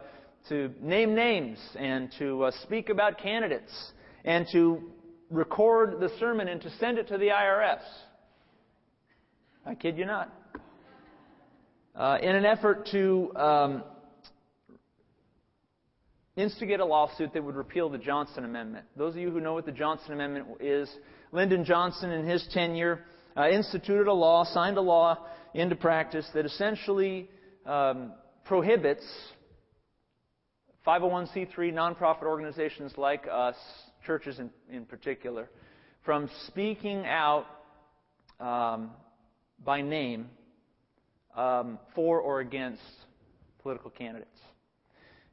to name names and to uh, speak about candidates and to record the sermon and to send it to the IRS. I kid you not. Uh, in an effort to um, instigate a lawsuit that would repeal the Johnson Amendment. Those of you who know what the Johnson Amendment is, Lyndon Johnson, in his tenure, uh, instituted a law, signed a law into practice that essentially um, prohibits 501c3 nonprofit organizations like us, churches in, in particular, from speaking out um, by name um, for or against political candidates.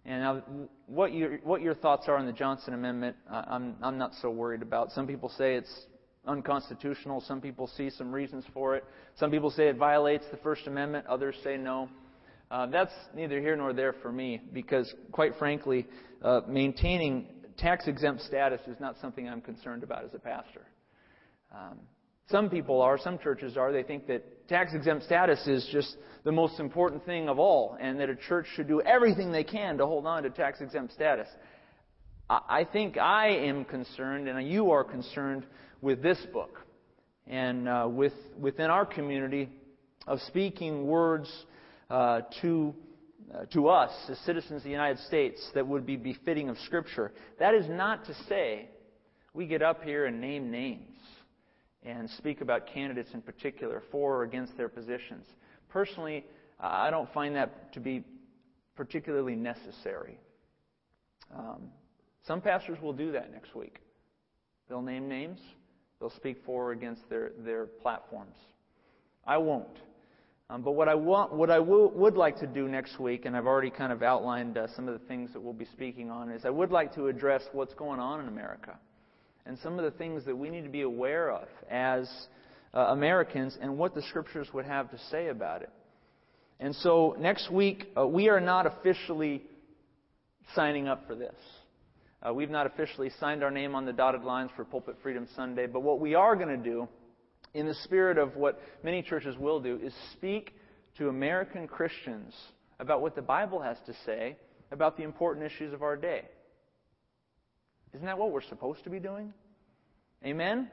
And now, what your, what your thoughts are on the Johnson Amendment, I'm, I'm not so worried about. Some people say it's unconstitutional. Some people see some reasons for it. Some people say it violates the First Amendment. Others say no. Uh, that's neither here nor there for me because, quite frankly, uh, maintaining tax exempt status is not something I'm concerned about as a pastor. Um, some people are, some churches are. They think that tax exempt status is just the most important thing of all, and that a church should do everything they can to hold on to tax exempt status. I think I am concerned, and you are concerned with this book and uh, with, within our community of speaking words uh, to, uh, to us as citizens of the United States that would be befitting of Scripture. That is not to say we get up here and name names and speak about candidates in particular for or against their positions. Personally, I don't find that to be particularly necessary. Um, some pastors will do that next week. They'll name names. They'll speak for or against their, their platforms. I won't. Um, but what I want, what I w- would like to do next week, and I've already kind of outlined uh, some of the things that we'll be speaking on, is I would like to address what's going on in America and some of the things that we need to be aware of as uh, Americans and what the scriptures would have to say about it. And so next week, uh, we are not officially signing up for this. Uh, we've not officially signed our name on the dotted lines for Pulpit Freedom Sunday, but what we are going to do, in the spirit of what many churches will do, is speak to American Christians about what the Bible has to say about the important issues of our day. Isn't that what we're supposed to be doing? Amen?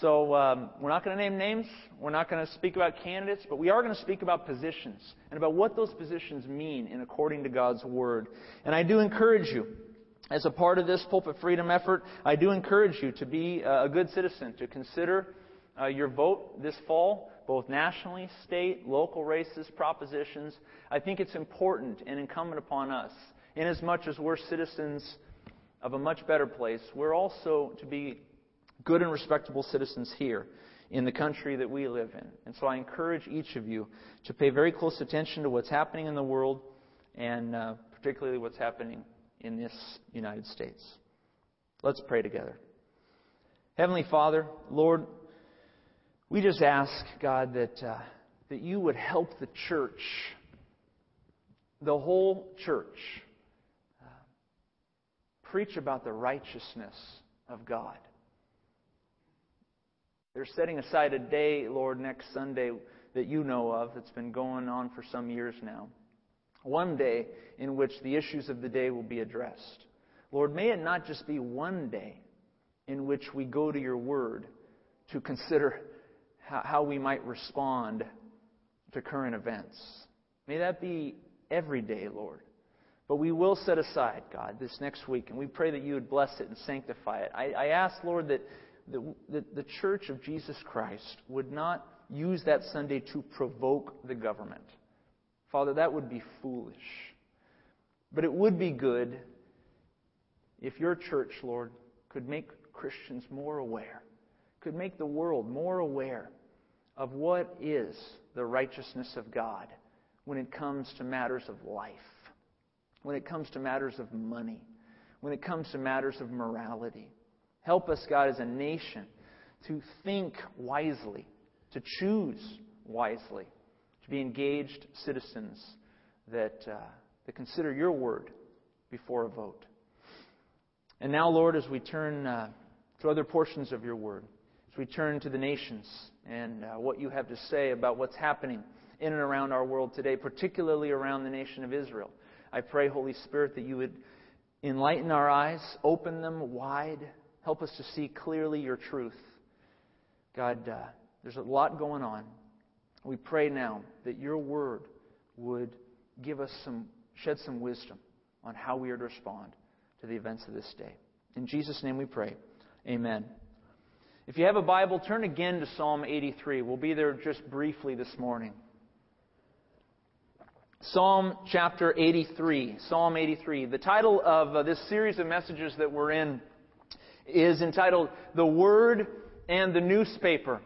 So um, we're not going to name names. We're not going to speak about candidates, but we are going to speak about positions and about what those positions mean in according to God's word. And I do encourage you as a part of this pulpit freedom effort, I do encourage you to be uh, a good citizen, to consider uh, your vote this fall, both nationally, state, local races, propositions. I think it's important and incumbent upon us, inasmuch as much as we're citizens of a much better place, we're also to be good and respectable citizens here in the country that we live in. And so I encourage each of you to pay very close attention to what's happening in the world and uh, particularly what's happening in this United States. Let's pray together. Heavenly Father, Lord, we just ask, God, that, uh, that you would help the church, the whole church, preach about the righteousness of God. They're setting aside a day, Lord, next Sunday that you know of that's been going on for some years now one day in which the issues of the day will be addressed. Lord, may it not just be one day in which we go to your word to consider how, we might respond to current events. May that be every day, Lord. But we will set aside, God, this next week, and we pray that you would bless it and sanctify it. I, I ask, Lord, that the, that the church of Jesus Christ would not use that Sunday to provoke the government Father, that would be foolish. But it would be good if your church, Lord, could make Christians more aware, could make the world more aware of what is the righteousness of God when it comes to matters of life, when it comes to matters of money, when it comes to matters of morality. Help us, God, as a nation to think wisely, to choose wisely to be engaged citizens that, uh, that consider your word before a vote. And now, Lord, as we turn uh, to other portions of your word, as we turn to the nations and uh, what you have to say about what's happening in and around our world today, particularly around the nation of Israel, I pray, Holy Spirit, that you would enlighten our eyes, open them wide, help us to see clearly your truth. God, uh, there's a lot going on. We pray now that your word would give us some, shed some wisdom on how we are to respond to the events of this day. In Jesus' name we pray. Amen. If you have a Bible, turn again to Psalm 83. We'll be there just briefly this morning. Psalm chapter 83. Psalm 83. The title of uh, this series of messages that we're in is entitled The Word and the Newspaper.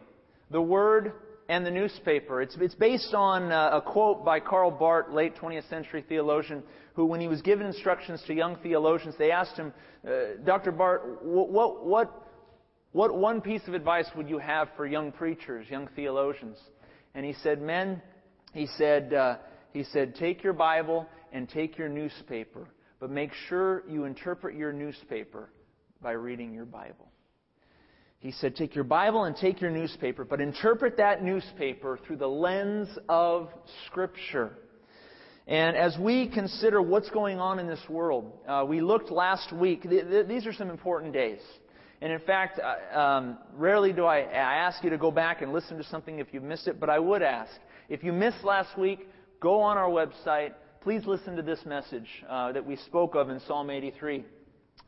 The Word and the newspaper. It's, it's based on uh, a quote by Karl Barth, late 20th century theologian, who, when he was given instructions to young theologians, they asked him, uh, Dr. Barth, what, what, what one piece of advice would you have for young preachers, young theologians? And he said, Men, he said, uh, he said, take your Bible and take your newspaper, but make sure you interpret your newspaper by reading your Bible. He said, Take your Bible and take your newspaper, but interpret that newspaper through the lens of Scripture. And as we consider what's going on in this world, uh, we looked last week. Th- th- these are some important days. And in fact, uh, um, rarely do I, I ask you to go back and listen to something if you missed it, but I would ask. If you missed last week, go on our website. Please listen to this message uh, that we spoke of in Psalm 83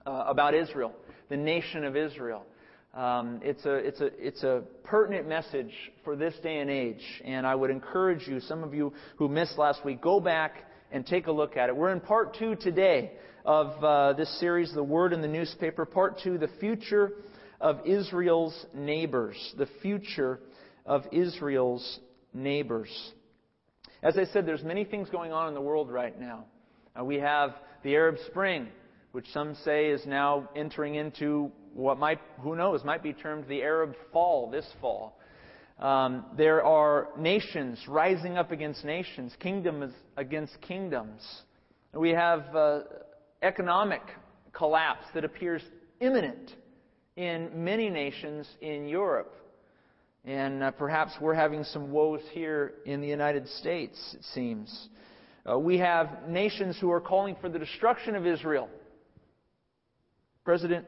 uh, about Israel, the nation of Israel. Um, it's, a, it's, a, it's a pertinent message for this day and age, and I would encourage you, some of you who missed last week, go back and take a look at it. We're in part two today of uh, this series, The Word in the Newspaper. Part two, The Future of Israel's Neighbors. The Future of Israel's neighbors. As I said, there's many things going on in the world right now. Uh, we have the Arab Spring, which some say is now entering into what might, who knows, might be termed the Arab Fall this fall. Um, there are nations rising up against nations, kingdoms against kingdoms. We have uh, economic collapse that appears imminent in many nations in Europe. And uh, perhaps we're having some woes here in the United States, it seems. Uh, we have nations who are calling for the destruction of Israel. President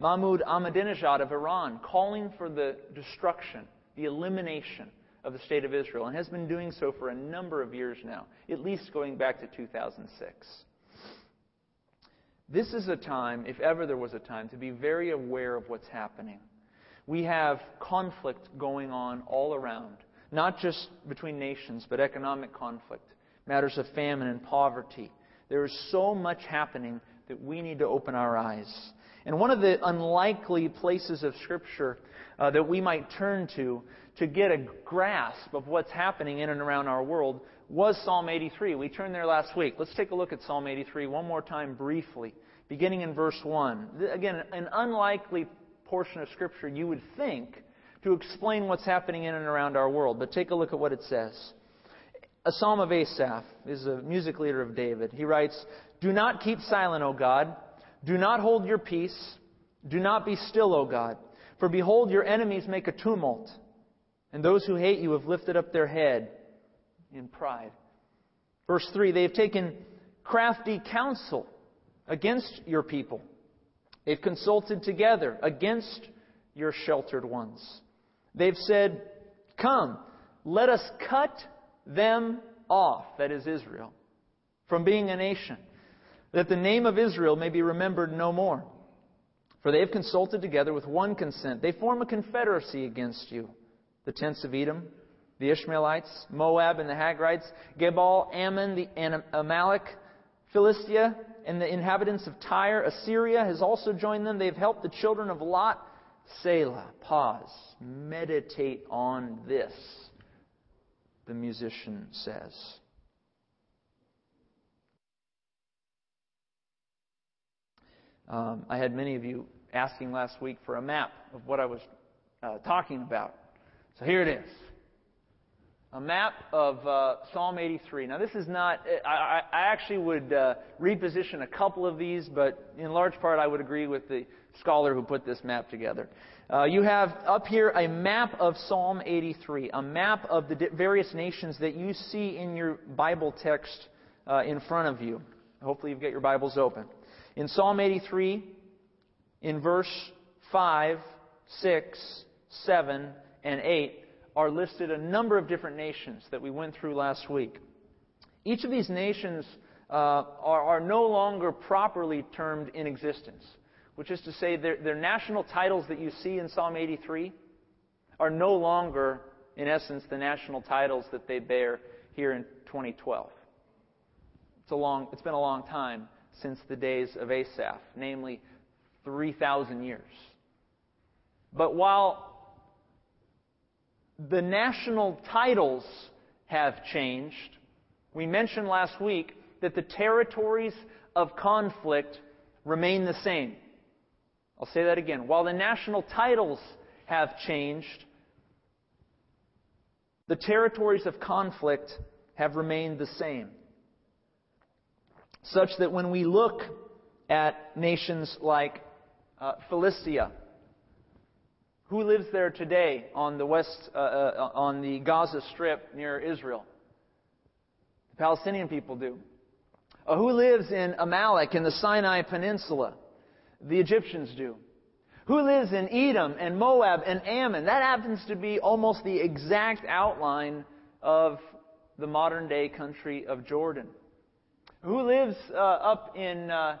Mahmoud Ahmadinejad of Iran calling for the destruction, the elimination of the state of Israel, and has been doing so for a number of years now, at least going back to 2006. This is a time, if ever there was a time, to be very aware of what's happening. We have conflict going on all around, not just between nations, but economic conflict, matters of famine and poverty. There is so much happening that we need to open our eyes. And one of the unlikely places of Scripture uh, that we might turn to to get a grasp of what's happening in and around our world was Psalm 83. We turned there last week. Let's take a look at Psalm 83 one more time briefly, beginning in verse 1. Again, an unlikely portion of Scripture you would think to explain what's happening in and around our world. But take a look at what it says. A psalm of Asaph is a music leader of David. He writes, Do not keep silent, O God. Do not hold your peace. Do not be still, O God. For behold, your enemies make a tumult, and those who hate you have lifted up their head in pride. Verse 3 They have taken crafty counsel against your people. They've consulted together against your sheltered ones. They've said, Come, let us cut them off, that is Israel, from being a nation, that the name of Israel may be remembered no more. For they have consulted together with one consent. They form a confederacy against you. The tents of Edom, the Ishmaelites, Moab and the Hagrites, Gebal, Ammon, the Amalek, Philistia, and the inhabitants of Tyre. Assyria has also joined them. They've helped the children of Lot. Selah. Pause. Meditate on this, the musician says. Um, I had many of you asking last week for a map of what I was uh, talking about. So here it is a map of uh, Psalm 83. Now, this is not, I, I actually would uh, reposition a couple of these, but in large part, I would agree with the scholar who put this map together. Uh, you have up here a map of Psalm 83, a map of the various nations that you see in your Bible text uh, in front of you. Hopefully, you've got your Bibles open. In Psalm 83, in verse 5, 6, 7, and 8, are listed a number of different nations that we went through last week. Each of these nations uh, are, are, no longer properly termed in existence, which is to say, their, their national titles that you see in Psalm 83 are no longer, in essence, the national titles that they bear here in 2012. It's, a long, it's been a long time since the days of Asaph, namely 3,000 years. But while the national titles have changed. We mentioned last week that the territories of conflict remain the same. I'll say that again. While the national titles have changed, the territories of conflict have remained the same. Such that when we look at nations like uh, Philistia, who lives there today on the west, uh, uh, on the Gaza Strip near Israel? The Palestinian people do. Uh, who lives in Amalek in the Sinai Peninsula? The Egyptians do. Who lives in Edom and Moab and Ammon? That happens to be almost the exact outline of the modern day country of Jordan. Who lives uh, up in uh,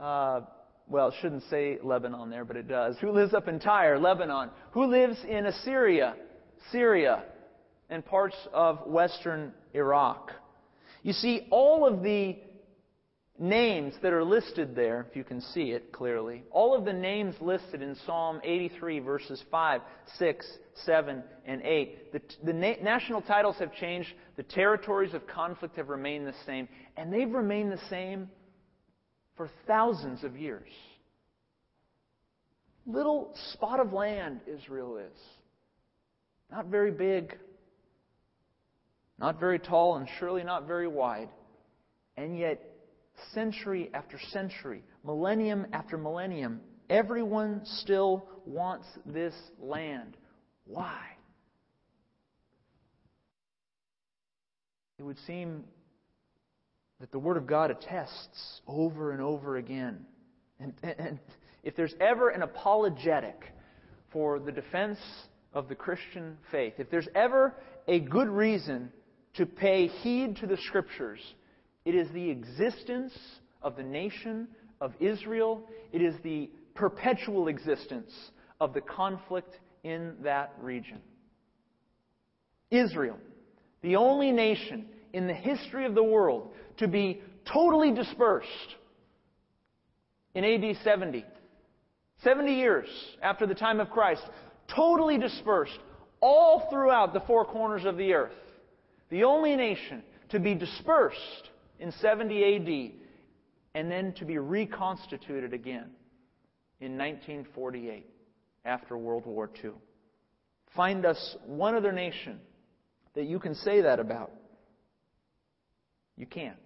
uh well, it shouldn't say Lebanon there, but it does. Who lives up in Tyre, Lebanon? Who lives in Assyria, Syria, and parts of western Iraq? You see, all of the names that are listed there, if you can see it clearly, all of the names listed in Psalm 83, verses 5, 6, 7, and 8, the, the na- national titles have changed, the territories of conflict have remained the same, and they've remained the same for thousands of years. Little spot of land Israel is. Not very big, not very tall, and surely not very wide. And yet, century after century, millennium after millennium, everyone still wants this land. Why? It would seem that the Word of God attests over and over again. And, and, if there's ever an apologetic for the defense of the Christian faith, if there's ever a good reason to pay heed to the Scriptures, it is the existence of the nation of Israel. It is the perpetual existence of the conflict in that region. Israel, the only nation in the history of the world to be totally dispersed in AD 70. 70 years after the time of Christ, totally dispersed all throughout the four corners of the earth. The only nation to be dispersed in 70 AD and then to be reconstituted again in 1948 after World War II. Find us one other nation that you can say that about. You can't.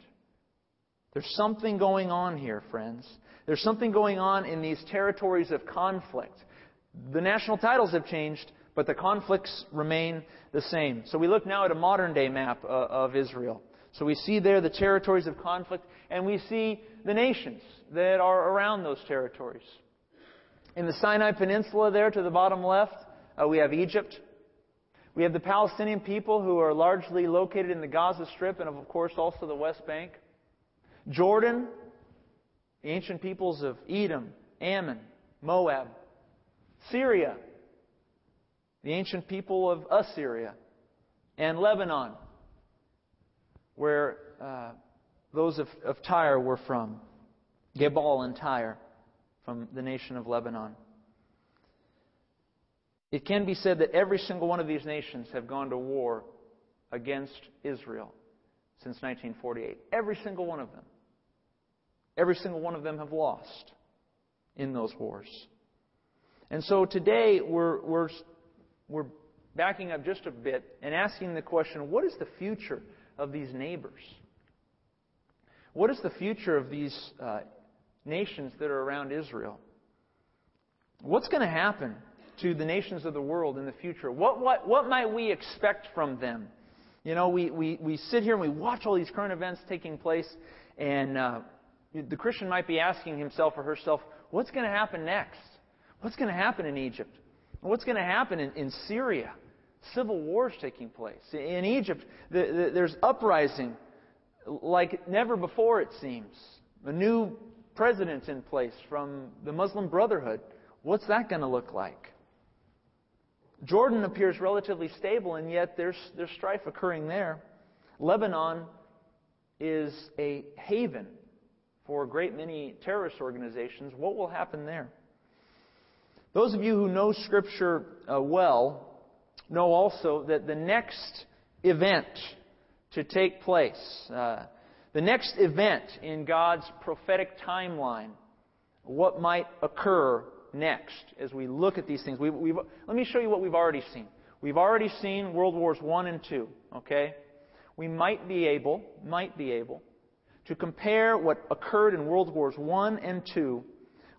There's something going on here, friends. There's something going on in these territories of conflict. The national titles have changed, but the conflicts remain the same. So we look now at a modern day map uh, of Israel. So we see there the territories of conflict, and we see the nations that are around those territories. In the Sinai Peninsula, there to the bottom left, uh, we have Egypt. We have the Palestinian people who are largely located in the Gaza Strip and, of course, also the West Bank. Jordan, the ancient peoples of Edom, Ammon, Moab. Syria, the ancient people of Assyria. And Lebanon, where uh, those of, of Tyre were from. Gebal and Tyre, from the nation of Lebanon. It can be said that every single one of these nations have gone to war against Israel since 1948. Every single one of them. Every single one of them have lost in those wars. And so today we're, we're, we're backing up just a bit and asking the question what is the future of these neighbors? What is the future of these uh, nations that are around Israel? What's going to happen to the nations of the world in the future? What, what, what might we expect from them? You know, we, we, we sit here and we watch all these current events taking place, and uh, the Christian might be asking himself or herself, what's going to happen next? What's going to happen in Egypt? What's going to happen in, in Syria? Civil wars taking place. In Egypt, the, the, there's uprising like never before, it seems. A new president in place from the Muslim Brotherhood. What's that going to look like? Jordan appears relatively stable, and yet there's, there's strife occurring there. Lebanon is a haven for a great many terrorist organizations. What will happen there? Those of you who know Scripture uh, well know also that the next event to take place, uh, the next event in God's prophetic timeline, what might occur next as we look at these things. We've, we've, let me show you what we've already seen. We've already seen World Wars I and II, okay? We might be able, might be able, to compare what occurred in World Wars I and II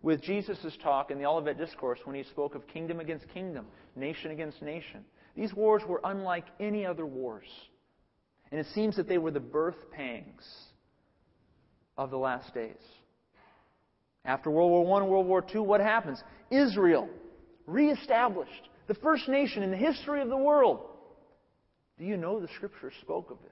with Jesus' talk in the Olivet Discourse when he spoke of kingdom against kingdom, nation against nation. These wars were unlike any other wars. And it seems that they were the birth pangs of the last days. After World War I and World War II, what happens? Israel, reestablished, the first nation in the history of the world. Do you know the Scripture spoke of this?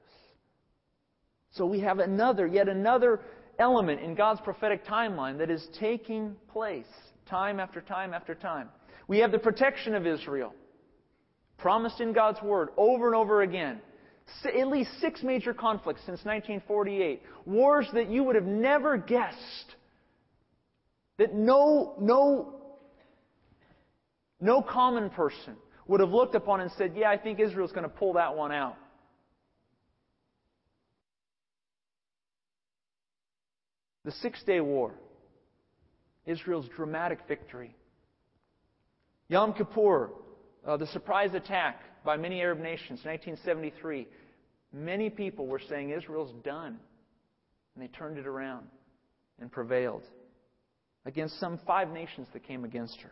So we have another, yet another element in God's prophetic timeline that is taking place time after time after time. We have the protection of Israel, promised in God's Word over and over again. At least six major conflicts since 1948. Wars that you would have never guessed. That no, no, no common person would have looked upon and said, Yeah, I think Israel's going to pull that one out. The Six Day War, Israel's dramatic victory. Yom Kippur, uh, the surprise attack by many Arab nations, in 1973. Many people were saying Israel's done. And they turned it around and prevailed against some five nations that came against her.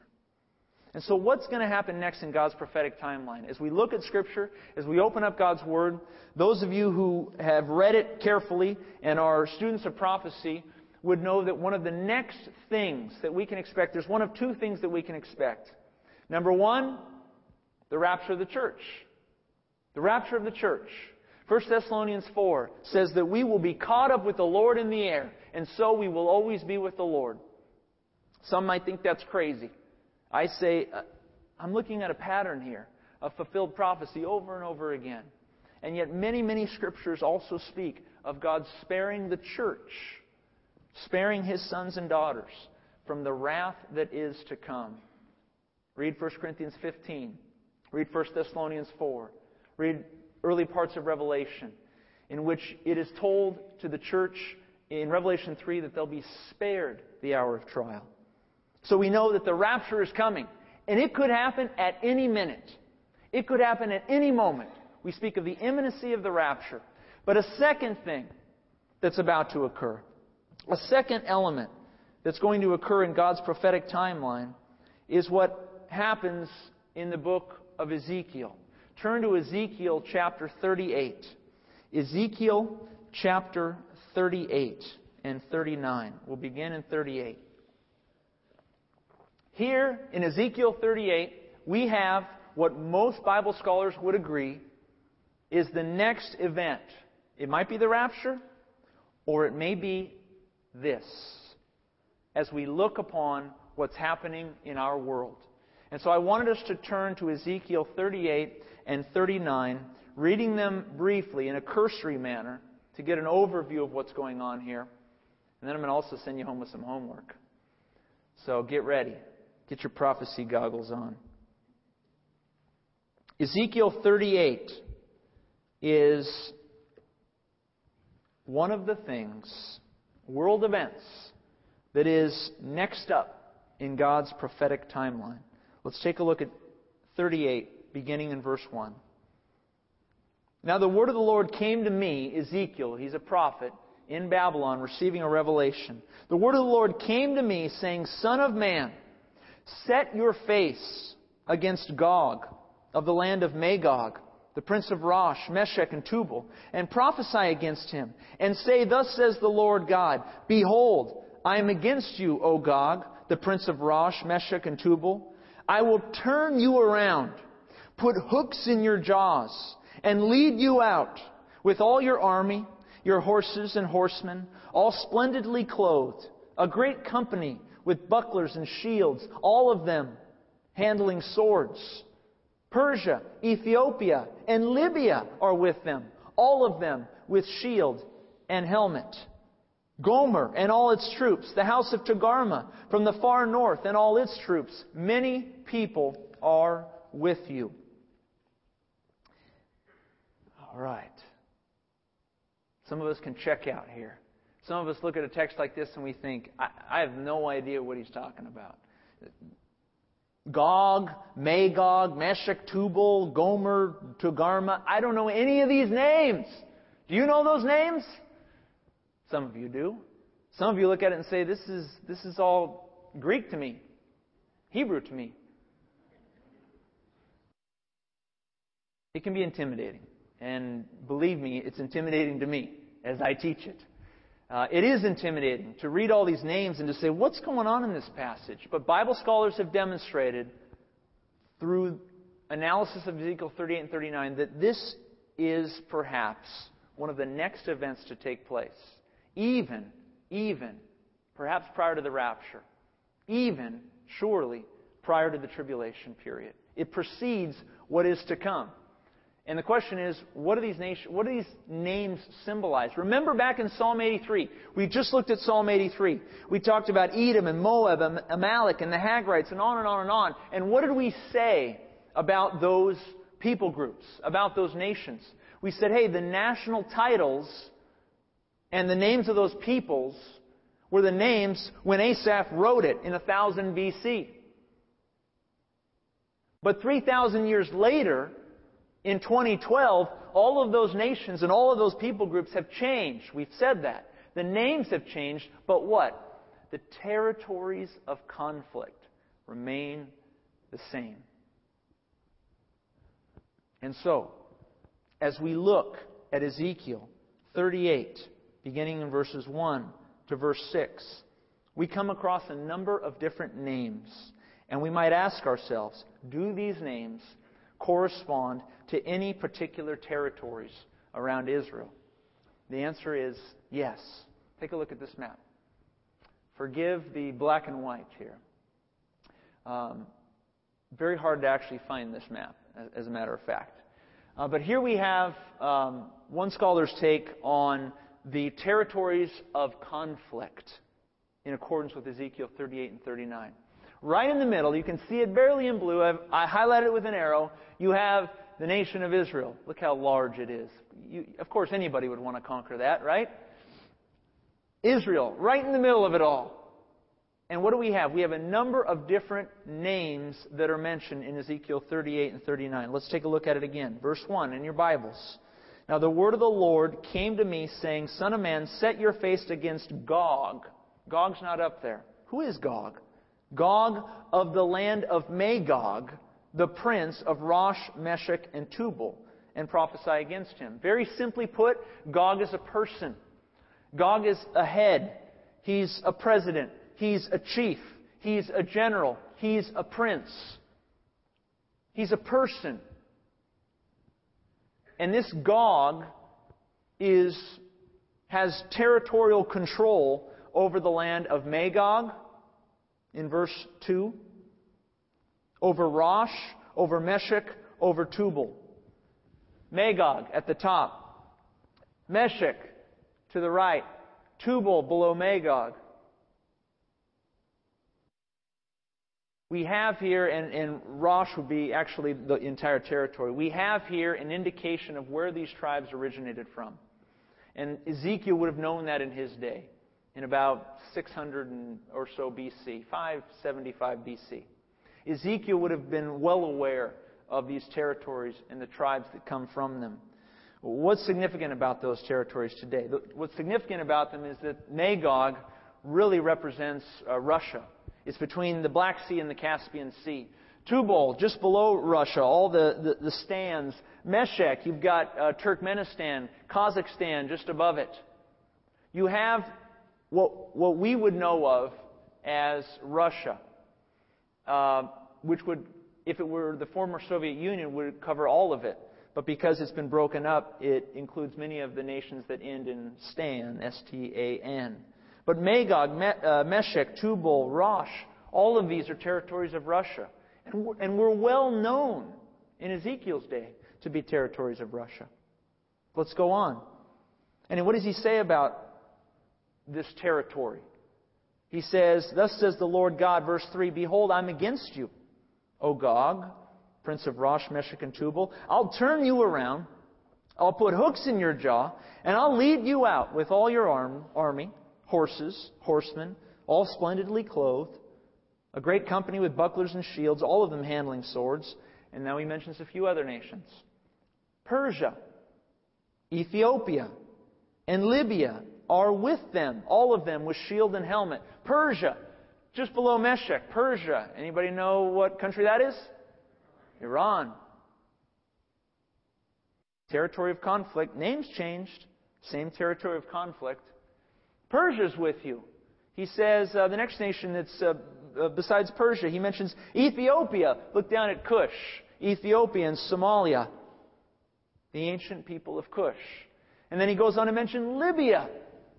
And so, what's going to happen next in God's prophetic timeline? As we look at Scripture, as we open up God's Word, those of you who have read it carefully and are students of prophecy would know that one of the next things that we can expect, there's one of two things that we can expect. Number one, the rapture of the church. The rapture of the church. 1 Thessalonians 4 says that we will be caught up with the Lord in the air, and so we will always be with the Lord. Some might think that's crazy. I say, uh, I'm looking at a pattern here of fulfilled prophecy over and over again. And yet, many, many scriptures also speak of God sparing the church, sparing his sons and daughters from the wrath that is to come. Read 1 Corinthians 15. Read 1 Thessalonians 4. Read early parts of Revelation, in which it is told to the church in Revelation 3 that they'll be spared the hour of trial. So we know that the rapture is coming. And it could happen at any minute. It could happen at any moment. We speak of the imminency of the rapture. But a second thing that's about to occur, a second element that's going to occur in God's prophetic timeline, is what happens in the book of Ezekiel. Turn to Ezekiel chapter 38. Ezekiel chapter 38 and 39. We'll begin in 38. Here in Ezekiel 38, we have what most Bible scholars would agree is the next event. It might be the rapture, or it may be this, as we look upon what's happening in our world. And so I wanted us to turn to Ezekiel 38 and 39, reading them briefly in a cursory manner to get an overview of what's going on here. And then I'm going to also send you home with some homework. So get ready. Get your prophecy goggles on. Ezekiel 38 is one of the things, world events, that is next up in God's prophetic timeline. Let's take a look at 38, beginning in verse 1. Now the word of the Lord came to me, Ezekiel, he's a prophet, in Babylon, receiving a revelation. The word of the Lord came to me, saying, Son of man, Set your face against Gog of the land of Magog, the prince of Rosh, Meshech, and Tubal, and prophesy against him, and say, Thus says the Lord God, Behold, I am against you, O Gog, the prince of Rosh, Meshech, and Tubal. I will turn you around, put hooks in your jaws, and lead you out with all your army, your horses and horsemen, all splendidly clothed, a great company with bucklers and shields, all of them handling swords. Persia, Ethiopia, and Libya are with them, all of them with shield and helmet. Gomer and all its troops, the house of Togarmah from the far north and all its troops, many people are with you. All right. Some of us can check out here. Some of us look at a text like this and we think, I, I have no idea what he's talking about. Gog, Magog, Meshech, Tubal, Gomer, Togarmah. I don't know any of these names. Do you know those names? Some of you do. Some of you look at it and say, this is, this is all Greek to me, Hebrew to me. It can be intimidating. And believe me, it's intimidating to me as I teach it. Uh, it is intimidating to read all these names and to say, what's going on in this passage? But Bible scholars have demonstrated through analysis of Ezekiel 38 and 39 that this is perhaps one of the next events to take place. Even, even, perhaps prior to the rapture. Even, surely, prior to the tribulation period. It precedes what is to come. And the question is, what do these nation, what do these names symbolize? Remember back in Psalm 83, we just looked at Psalm 83. We talked about Edom and Moab and Amalek and the Hagrites and on and on and on. And what did we say about those people groups, about those nations? We said, hey, the national titles and the names of those peoples were the names when Asaph wrote it in 1000 BC. But 3,000 years later, in 2012, all of those nations and all of those people groups have changed. We've said that. The names have changed, but what? The territories of conflict remain the same. And so, as we look at Ezekiel 38, beginning in verses 1 to verse 6, we come across a number of different names. And we might ask ourselves do these names correspond to any particular territories around Israel? The answer is yes. Take a look at this map. Forgive the black and white here. Um, very hard to actually find this map, as a matter of fact. Uh, but here we have um, one scholar's take on the territories of conflict in accordance with Ezekiel 38 and 39. Right in the middle, you can see it barely in blue. I've, I highlighted it with an arrow. You have the nation of Israel. Look how large it is. You, of course, anybody would want to conquer that, right? Israel, right in the middle of it all. And what do we have? We have a number of different names that are mentioned in Ezekiel 38 and 39. Let's take a look at it again. Verse 1 in your Bibles. Now the word of the Lord came to me, saying, Son of man, set your face against Gog. Gog's not up there. Who is Gog? Gog of the land of Magog, the prince of Rosh, Meshech, and Tubal, and prophesy against him. Very simply put, Gog is a person. Gog is a head. He's a president. He's a chief. He's a general. He's a prince. He's a person. And this Gog is, has territorial control over the land of Magog in verse 2, over Rosh, over Meshech, over Tubal. Magog at the top, Meshech to the right, Tubal below Magog. we have here, and, and Rosh would be actually the entire territory, we have here an indication of where these tribes originated from. And Ezekiel would have known that in his day, in about 600 or so BC, 575 BC. Ezekiel would have been well aware of these territories and the tribes that come from them. What's significant about those territories today? What's significant about them is that Magog really represents uh, Russia it's between the Black Sea and the Caspian Sea. Tubal, just below Russia, all the, the, the stands. Meshech, you've got uh, Turkmenistan, Kazakhstan just above it. You have what, what we would know of as Russia, which would, if it were the former Soviet Union, would cover all of it. But because it's been broken up, it includes many of the nations that end in Stan, S-T-A-N. But Magog, uh, Meshech, Tubal, Rosh, all of these are territories of Russia. And we're, and we're well known in Ezekiel's day to be territories of Russia. Let's go on. And what does he say about this territory? He says, Thus says the Lord God, verse 3 Behold, I'm against you, O Gog, prince of Rosh, Meshech, and Tubal. I'll turn you around. I'll put hooks in your jaw, and I'll lead you out with all your arm, army horses, horsemen, all splendidly clothed, a great company with bucklers and shields, all of them handling swords. And now he mentions a few other nations Persia, Ethiopia, and Libya are with them, all of them with shield and helmet. Persia, just below Meshech, Persia. Anybody know what country that is? Iran. Territory of conflict. Names changed. Same territory of conflict. Persia's with you. He says uh, the next nation that's uh, uh, besides Persia, he mentions Ethiopia. Look down at Cush, Ethiopia and Somalia, the ancient people of Cush. And then he goes on to mention Libya,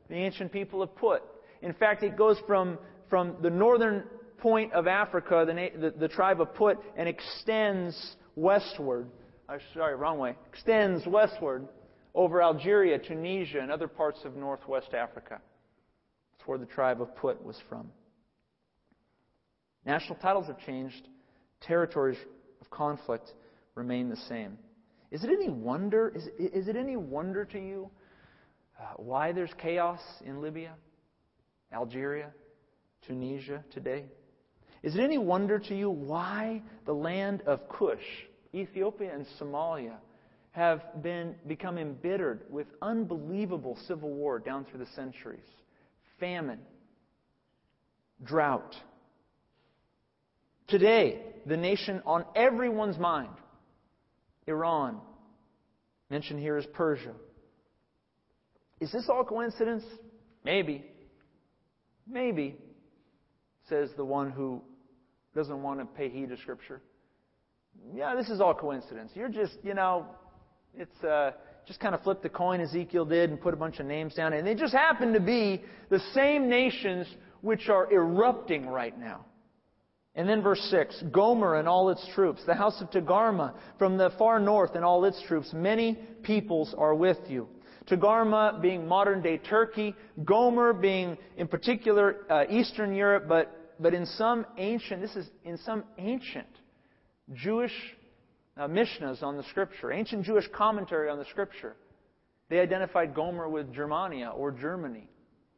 the ancient people of Put. In fact, it goes from, from the northern point of Africa, the, the, the tribe of Put, and extends westward uh, sorry, wrong way, extends westward over Algeria, Tunisia, and other parts of northwest Africa. That's where the tribe of Put was from. National titles have changed, territories of conflict remain the same. Is it any wonder? Is, is it any wonder to you uh, why there's chaos in Libya, Algeria, Tunisia today? Is it any wonder to you why the land of Cush, Ethiopia, and Somalia have been become embittered with unbelievable civil war down through the centuries? Famine, drought. Today, the nation on everyone's mind, Iran, mentioned here is Persia. Is this all coincidence? Maybe. Maybe, says the one who doesn't want to pay heed to Scripture. Yeah, this is all coincidence. You're just, you know, it's uh, just kind of flip the coin Ezekiel did and put a bunch of names down. And they just happen to be the same nations which are erupting right now. And then verse 6 Gomer and all its troops, the house of Togarmah from the far north and all its troops, many peoples are with you. Togarmah being modern day Turkey, Gomer being in particular uh, Eastern Europe, but but in some ancient, this is in some ancient Jewish uh, Mishnahs on the Scripture, ancient Jewish commentary on the Scripture, they identified Gomer with Germania or Germany.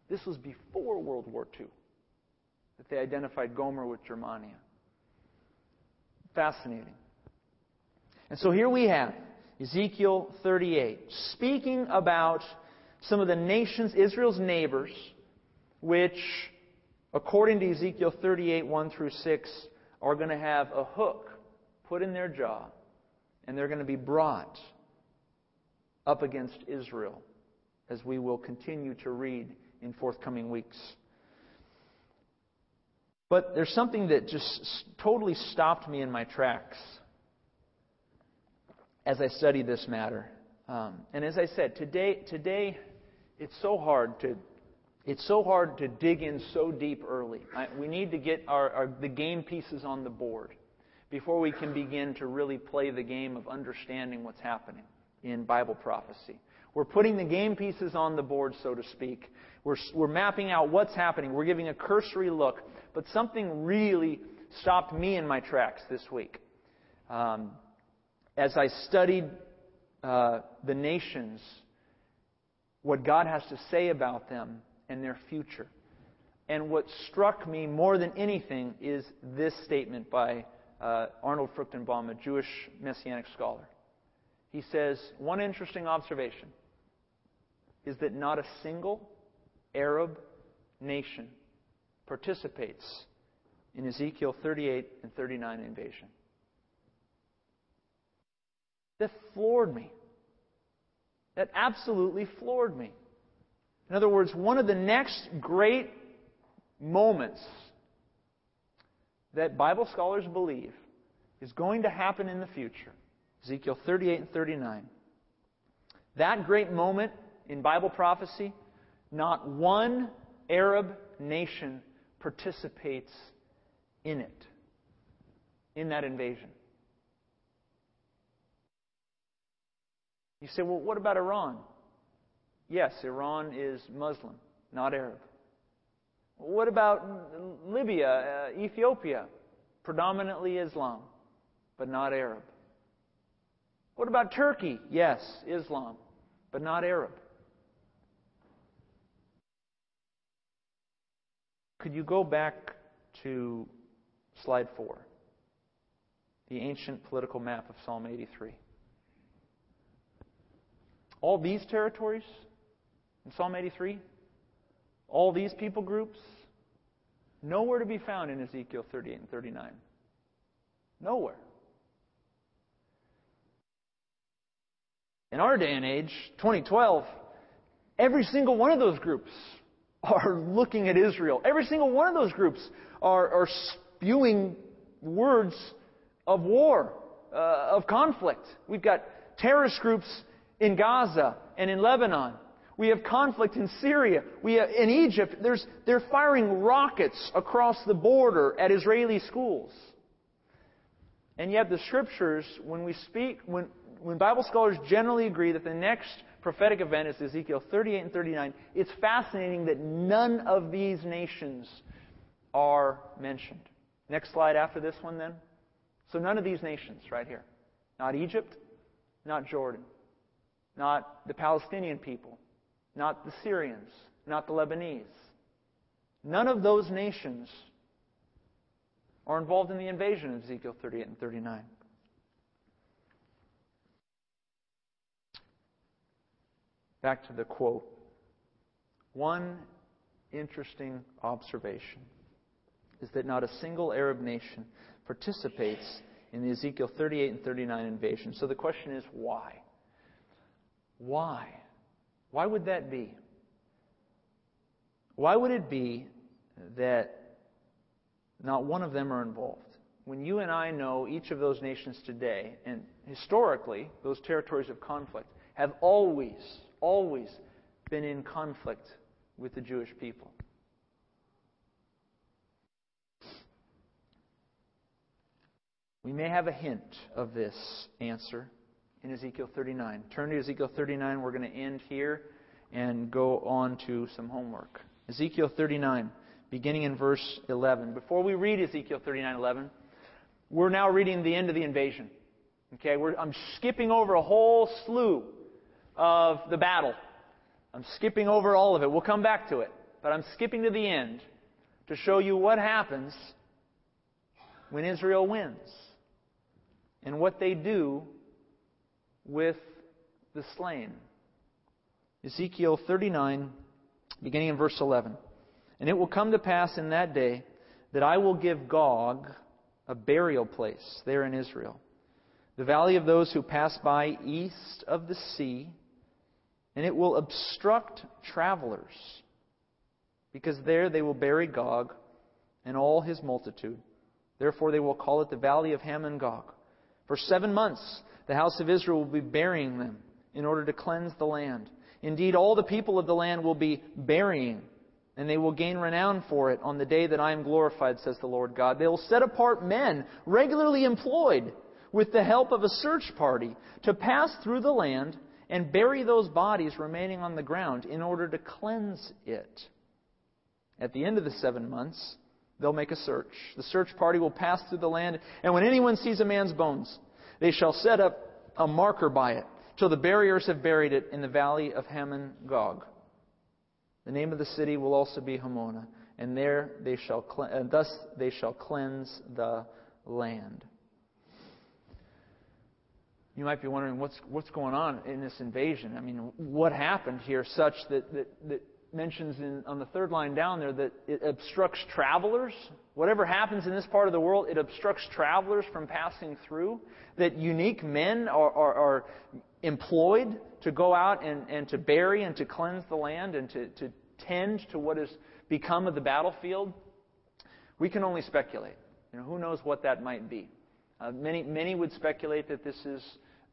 This was before World War II that they identified Gomer with Germania. Fascinating. And so here we have Ezekiel 38, speaking about some of the nations, Israel's neighbors, which according to Ezekiel 38, 1 through 6, are going to have a hook put in their jaw, and they're going to be brought up against Israel, as we will continue to read in forthcoming weeks. But there's something that just totally stopped me in my tracks as I studied this matter. Um, and as I said, today, today it's so hard to it's so hard to dig in so deep early. we need to get our, our, the game pieces on the board before we can begin to really play the game of understanding what's happening in Bible prophecy. We're putting the game pieces on the board, so to speak. We're, we're mapping out what's happening. We're giving a cursory look. But something really stopped me in my tracks this week. Um, as I studied uh, the nations, what God has to say about them, and their future. And what struck me more than anything is this statement by uh, Arnold Fruchtenbaum, a Jewish messianic scholar. He says, One interesting observation is that not a single Arab nation participates in Ezekiel 38 and 39 invasion. That floored me. That absolutely floored me. In other words, one of the next great moments that Bible scholars believe is going to happen in the future Ezekiel 38 and 39. That great moment in Bible prophecy, not one Arab nation participates in it, in that invasion. You say, well, what about Iran? Yes, Iran is Muslim, not Arab. What about Libya, uh, Ethiopia? Predominantly Islam, but not Arab. What about Turkey? Yes, Islam, but not Arab. Could you go back to slide four? The ancient political map of Psalm 83. All these territories in Psalm 83? All these people groups? Nowhere to be found in Ezekiel 38 and 39. Nowhere. In our day and age, 2012, every single one of those groups are looking at Israel. Every single one of those groups are, are spewing words of war, uh, of conflict. We've got terrorist groups in Gaza and in Lebanon. We have conflict in Syria. We have, in Egypt, there's, they're firing rockets across the border at Israeli schools. And yet, the scriptures, when we speak, when, when Bible scholars generally agree that the next prophetic event is Ezekiel 38 and 39, it's fascinating that none of these nations are mentioned. Next slide after this one, then. So, none of these nations right here. Not Egypt, not Jordan, not the Palestinian people, not the Syrians, not the Lebanese. None of those nations are involved in the invasion of Ezekiel 38 and 39. Back to the quote. One interesting observation is that not a single Arab nation participates in the Ezekiel 38 and 39 invasion. So the question is why? Why? Why would that be? Why would it be that not one of them are involved? When you and I know each of those nations today, and historically, those territories of conflict have always, always been in conflict with the Jewish people. We may have a hint of this answer in Ezekiel 39. Turn to Ezekiel 39. We're going to end here and go on to some homework. Ezekiel 39, beginning in verse 11. Before we read Ezekiel 39:11, we're now reading the end of the invasion. Okay, I'm skipping over a whole slew of the battle. I'm skipping over all of it. We'll come back to it, but I'm skipping to the end to show you what happens when Israel wins and what they do with the slain. Ezekiel 39, beginning in verse 11. And it will come to pass in that day that I will give Gog a burial place there in Israel, the valley of those who pass by east of the sea, and it will obstruct travelers, because there they will bury Gog and all his multitude. Therefore they will call it the valley of Hamon Gog. For seven months, the house of Israel will be burying them in order to cleanse the land. Indeed, all the people of the land will be burying, and they will gain renown for it on the day that I am glorified, says the Lord God. They will set apart men regularly employed with the help of a search party to pass through the land and bury those bodies remaining on the ground in order to cleanse it. At the end of the seven months, They'll make a search. The search party will pass through the land, and when anyone sees a man's bones, they shall set up a marker by it till the barriers have buried it in the valley of Hamon Gog. The name of the city will also be Hamona, and there they shall and uh, thus they shall cleanse the land. You might be wondering what's what's going on in this invasion. I mean, what happened here such that, that, that mentions in, on the third line down there that it obstructs travelers. Whatever happens in this part of the world, it obstructs travelers from passing through. That unique men are, are, are employed to go out and, and to bury and to cleanse the land and to, to tend to what has become of the battlefield. We can only speculate. You know, who knows what that might be? Uh, many, many would speculate that this is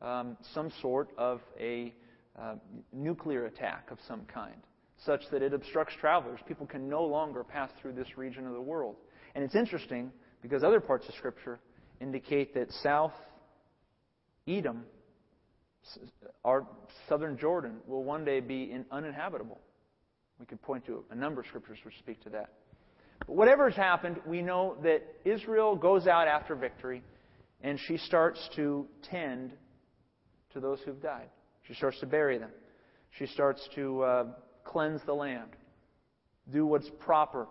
um, some sort of a uh, nuclear attack of some kind such that it obstructs travelers. People can no longer pass through this region of the world. And it's interesting because other parts of Scripture indicate that South Edom, our southern Jordan, will one day be uninhabitable. We could point to a number of scriptures which speak to that. But whatever has happened, we know that Israel goes out after victory and she starts to tend to those who've died. She starts to bury them. She starts to uh, cleanse the land, do what's proper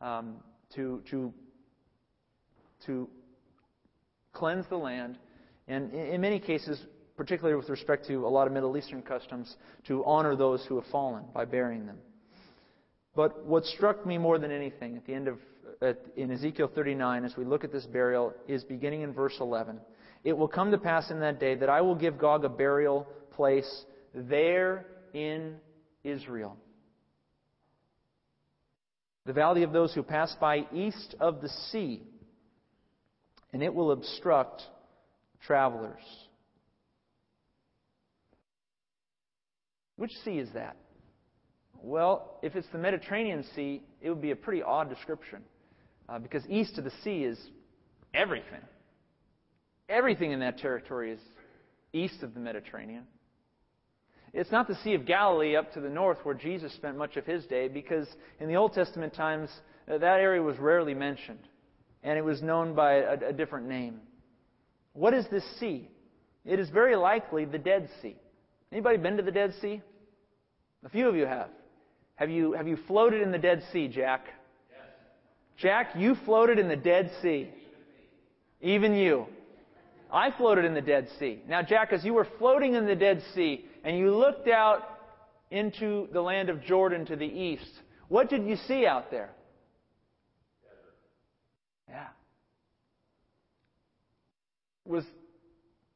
um, to, to, to cleanse the land, and in many cases, particularly with respect to a lot of Middle Eastern customs, to honor those who have fallen by burying them. But what struck me more than anything at the end of at, in Ezekiel 39, as we look at this burial, is beginning in verse 11. It will come to pass in that day that I will give Gog a burial place there in Israel. The valley of those who pass by east of the sea, and it will obstruct travelers. Which sea is that? Well, if it's the Mediterranean Sea, it would be a pretty odd description. Uh, because east of the sea is everything. Everything in that territory is east of the Mediterranean. It's not the Sea of Galilee up to the north where Jesus spent much of his day, because in the Old Testament times, uh, that area was rarely mentioned, and it was known by a, a different name. What is this sea? It is very likely the Dead Sea. Anybody been to the Dead Sea? A few of you have. Have you, have you floated in the Dead Sea, Jack? Yes. Jack, you floated in the Dead Sea. Even you. I floated in the Dead Sea. Now, Jack, as you were floating in the Dead Sea and you looked out into the land of Jordan to the east, what did you see out there? Yeah. Was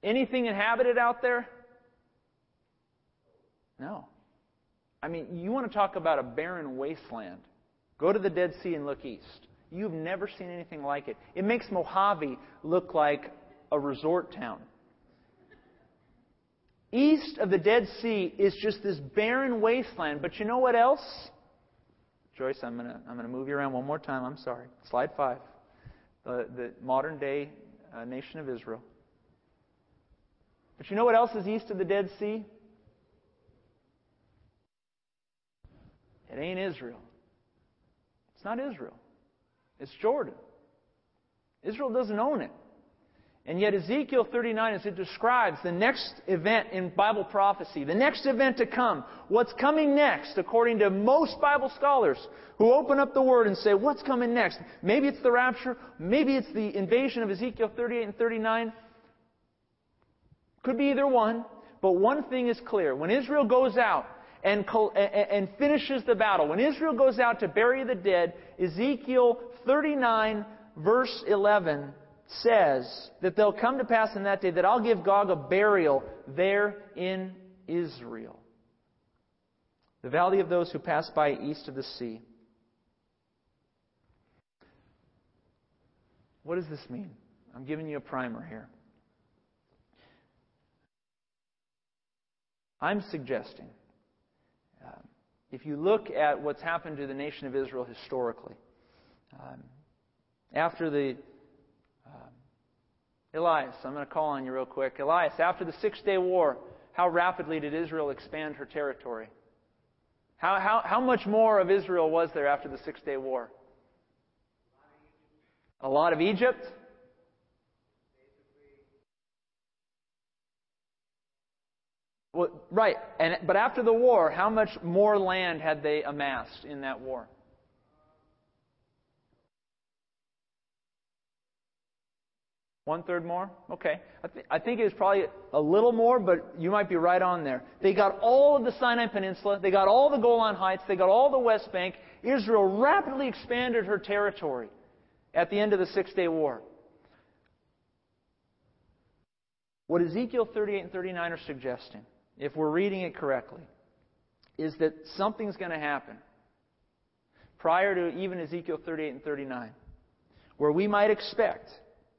anything inhabited out there? No. I mean, you want to talk about a barren wasteland. Go to the Dead Sea and look east. You've never seen anything like it. It makes Mojave look like a resort town. East of the Dead Sea is just this barren wasteland. But you know what else? Joyce, I'm going to I'm to move you around one more time. I'm sorry. Slide five. The, the modern day uh, nation of Israel. But you know what else is east of the Dead Sea? It ain't Israel. It's not Israel. It's Jordan. Israel doesn't own it. And yet, Ezekiel 39, as it describes the next event in Bible prophecy, the next event to come, what's coming next, according to most Bible scholars who open up the Word and say, What's coming next? Maybe it's the rapture, maybe it's the invasion of Ezekiel 38 and 39. Could be either one, but one thing is clear. When Israel goes out and, and finishes the battle, when Israel goes out to bury the dead, Ezekiel 39, verse 11, says that they'll come to pass in that day that I'll give Gog a burial there in Israel. The valley of those who pass by east of the sea. What does this mean? I'm giving you a primer here. I'm suggesting, uh, if you look at what's happened to the nation of Israel historically, um, after the Elias, I'm going to call on you real quick. Elias, after the Six Day War, how rapidly did Israel expand her territory? How, how, how much more of Israel was there after the Six Day War? A lot of Egypt? Well, right. And, but after the war, how much more land had they amassed in that war? One third more? Okay. I, th- I think it was probably a little more, but you might be right on there. They got all of the Sinai Peninsula. They got all the Golan Heights. They got all the West Bank. Israel rapidly expanded her territory at the end of the Six Day War. What Ezekiel 38 and 39 are suggesting, if we're reading it correctly, is that something's going to happen prior to even Ezekiel 38 and 39, where we might expect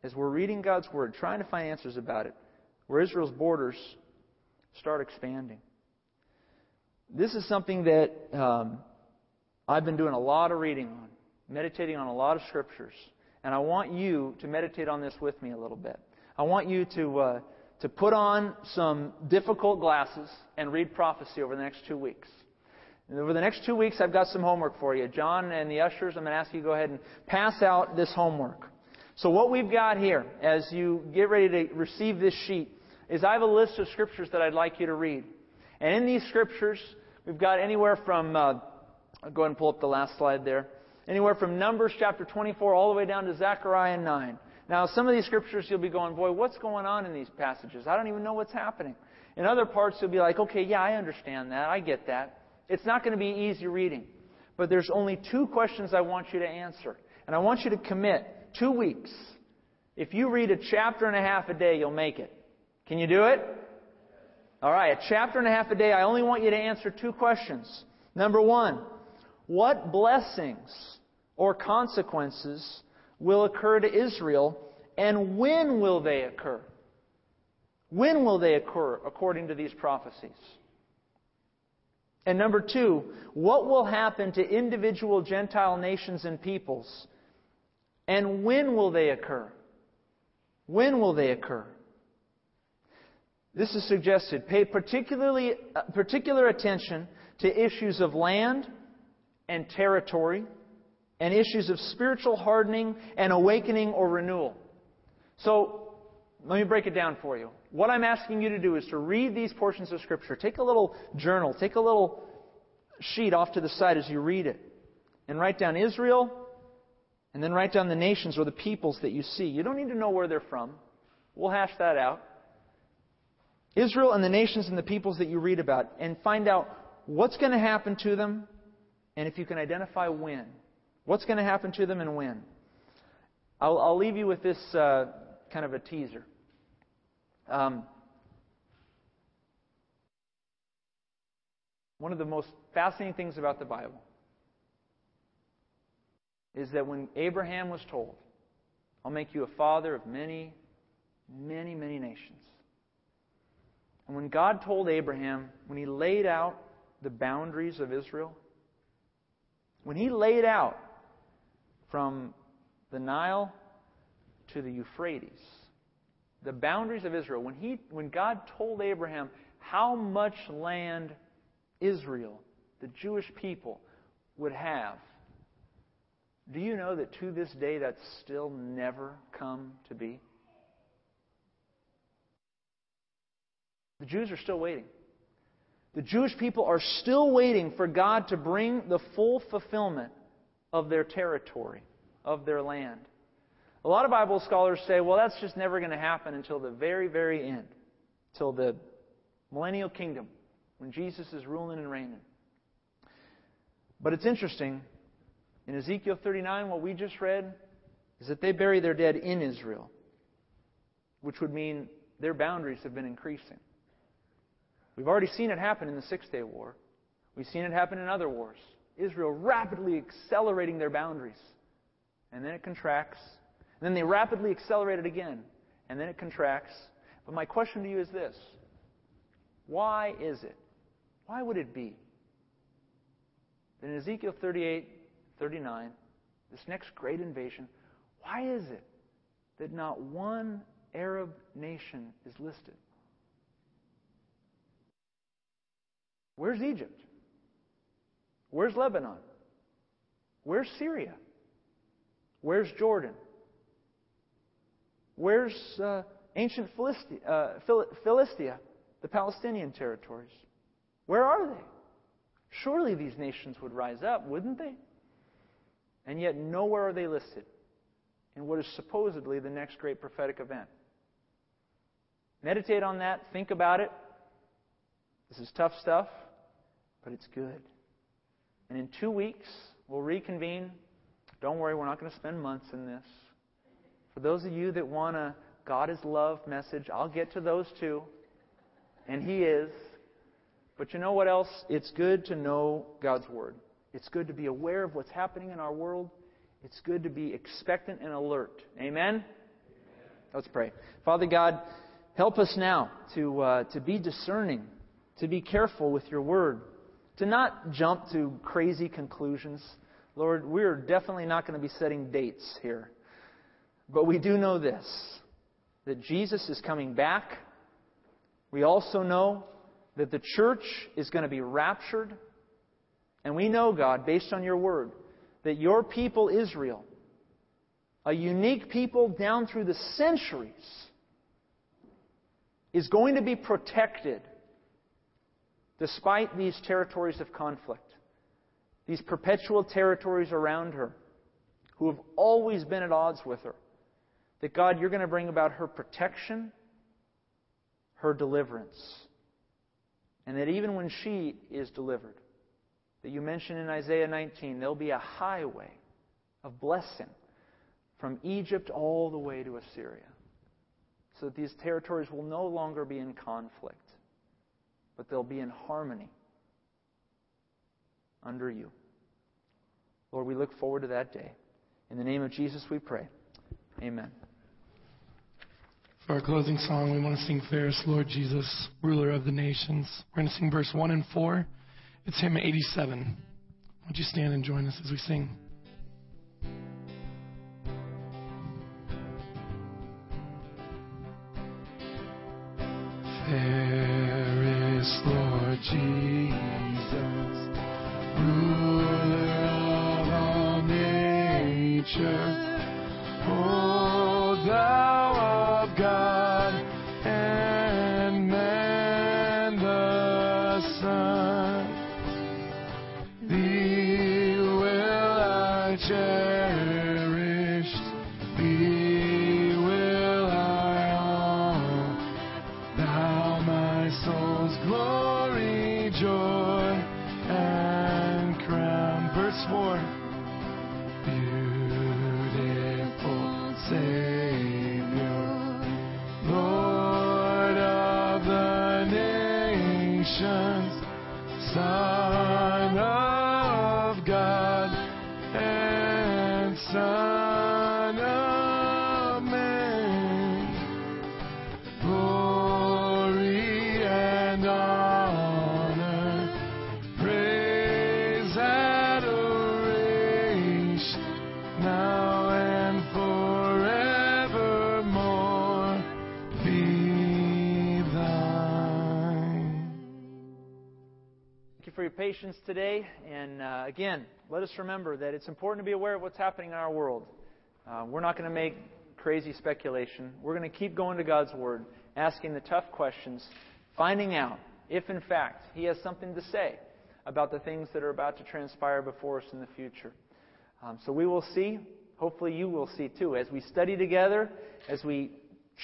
as we're reading God's Word, trying to find answers about it, where Israel's borders start expanding. This is something that um, I've been doing a lot of reading on, meditating on a lot of scriptures, and I want you to meditate on this with me a little bit. I want you to uh, to put on some difficult glasses and read prophecy over the next two weeks. And over the next two weeks, I've got some homework for you. John and the ushers, I'm going to ask you to go ahead and pass out this homework. So what we've got here, as you get ready to receive this sheet, is I have a list of scriptures that I'd like you to read. And in these scriptures, we've got anywhere from, uh, I'll go ahead and pull up the last slide there, anywhere from Numbers chapter 24 all the way down to Zechariah 9. Now, some of these scriptures you'll be going, boy, what's going on in these passages? I don't even know what's happening. In other parts, you'll be like, okay, yeah, I understand that. I get that. It's not going to be easy reading. But there's only two questions I want you to answer. And I want you to commit Two weeks. If you read a chapter and a half a day, you'll make it. Can you do it? All right, a chapter and a half a day. I only want you to answer two questions. Number one, what blessings or consequences will occur to Israel, and when will they occur? When will they occur according to these prophecies? And number two, what will happen to individual Gentile nations and peoples and when will they occur? When will they occur? This is suggested. Pay particularly, uh, particular attention to issues of land and territory and issues of spiritual hardening and awakening or renewal. So, let me break it down for you. What I'm asking you to do is to read these portions of Scripture. Take a little journal, take a little sheet off to the side as you read it, and write down Israel, and then write down the nations or the peoples that you see. You don't need to know where they're from. We'll hash that out. Israel and the nations and the peoples that you read about, and find out what's going to happen to them, and if you can identify when. What's going to happen to them and when. I'll, I'll leave you with this uh, kind of a teaser. Um, one of the most fascinating things about the Bible is that when Abraham was told, I'll make you a father of many, many, many nations. And when God told Abraham, when he laid out the boundaries of Israel, when he laid out from the Nile to the Euphrates, the boundaries of Israel, when, he, when God told Abraham how much land Israel, the Jewish people, would have, do you know that to this day that's still never come to be? The Jews are still waiting. The Jewish people are still waiting for God to bring the full fulfillment of their territory, of their land. A lot of Bible scholars say, well, that's just never going to happen until the very, very end, till the millennial kingdom, when Jesus is ruling and reigning. But it's interesting. In Ezekiel 39, what we just read is that they bury their dead in Israel, which would mean their boundaries have been increasing. We've already seen it happen in the Six Day War. We've seen it happen in other wars. Israel rapidly accelerating their boundaries. And then it contracts. And then they rapidly accelerate it again. And then it contracts. But my question to you is this Why is it? Why would it be that in Ezekiel 38, 39, this next great invasion, why is it that not one Arab nation is listed? Where's Egypt? Where's Lebanon? Where's Syria? Where's Jordan? Where's uh, ancient Philistia, uh, Philistia, the Palestinian territories? Where are they? Surely these nations would rise up, wouldn't they? And yet, nowhere are they listed in what is supposedly the next great prophetic event. Meditate on that, think about it. This is tough stuff, but it's good. And in two weeks, we'll reconvene. Don't worry, we're not going to spend months in this. For those of you that want a God is love message, I'll get to those too. And He is. But you know what else? It's good to know God's Word. It's good to be aware of what's happening in our world. It's good to be expectant and alert. Amen? Let's pray. Father God, help us now to, uh, to be discerning, to be careful with your Word to not jump to crazy conclusions. Lord, we're definitely not going to be setting dates here. But we do know this that Jesus is coming back. We also know that the church is going to be raptured. And we know, God, based on your word, that your people, Israel, a unique people down through the centuries, is going to be protected despite these territories of conflict, these perpetual territories around her, who have always been at odds with her, that God, you're going to bring about her protection, her deliverance. And that even when she is delivered, that you mention in Isaiah 19, there'll be a highway of blessing from Egypt all the way to Assyria. So that these territories will no longer be in conflict but they'll be in harmony under you. Lord, we look forward to that day. In the name of Jesus, we pray. Amen. For our closing song, we want to sing Fairest Lord Jesus, ruler of the nations. We're going to sing verse 1 and 4. It's hymn 87. Would you stand and join us as we sing? There is Lord Jesus, ruler of all nature. Nations, Son of God, and Son Today. And uh, again, let us remember that it's important to be aware of what's happening in our world. Uh, we're not going to make crazy speculation. We're going to keep going to God's Word, asking the tough questions, finding out if, in fact, He has something to say about the things that are about to transpire before us in the future. Um, so we will see. Hopefully, you will see too. As we study together, as we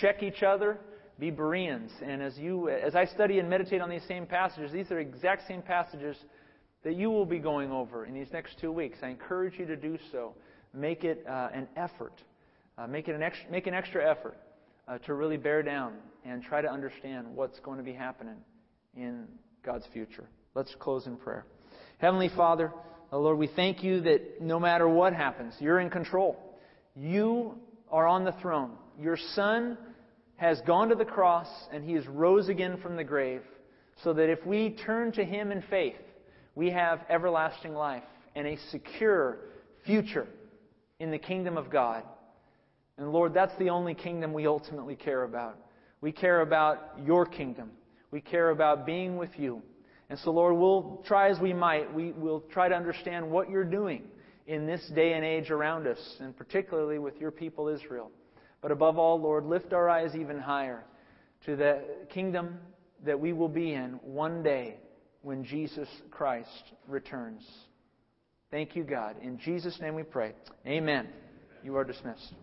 check each other, be Bereans. And as you, as I study and meditate on these same passages, these are exact same passages that you will be going over in these next two weeks. I encourage you to do so. Make it uh, an effort. Uh, make it an extra, make an extra effort uh, to really bear down and try to understand what's going to be happening in God's future. Let's close in prayer. Heavenly Father, uh, Lord, we thank you that no matter what happens, you're in control. You are on the throne. Your Son has gone to the cross and he has rose again from the grave so that if we turn to him in faith, we have everlasting life and a secure future in the kingdom of God. And Lord, that's the only kingdom we ultimately care about. We care about your kingdom. We care about being with you. And so, Lord, we'll try as we might, we will try to understand what you're doing in this day and age around us, and particularly with your people Israel. But above all, Lord, lift our eyes even higher to the kingdom that we will be in one day when Jesus Christ returns. Thank you, God. In Jesus' name we pray. Amen. You are dismissed.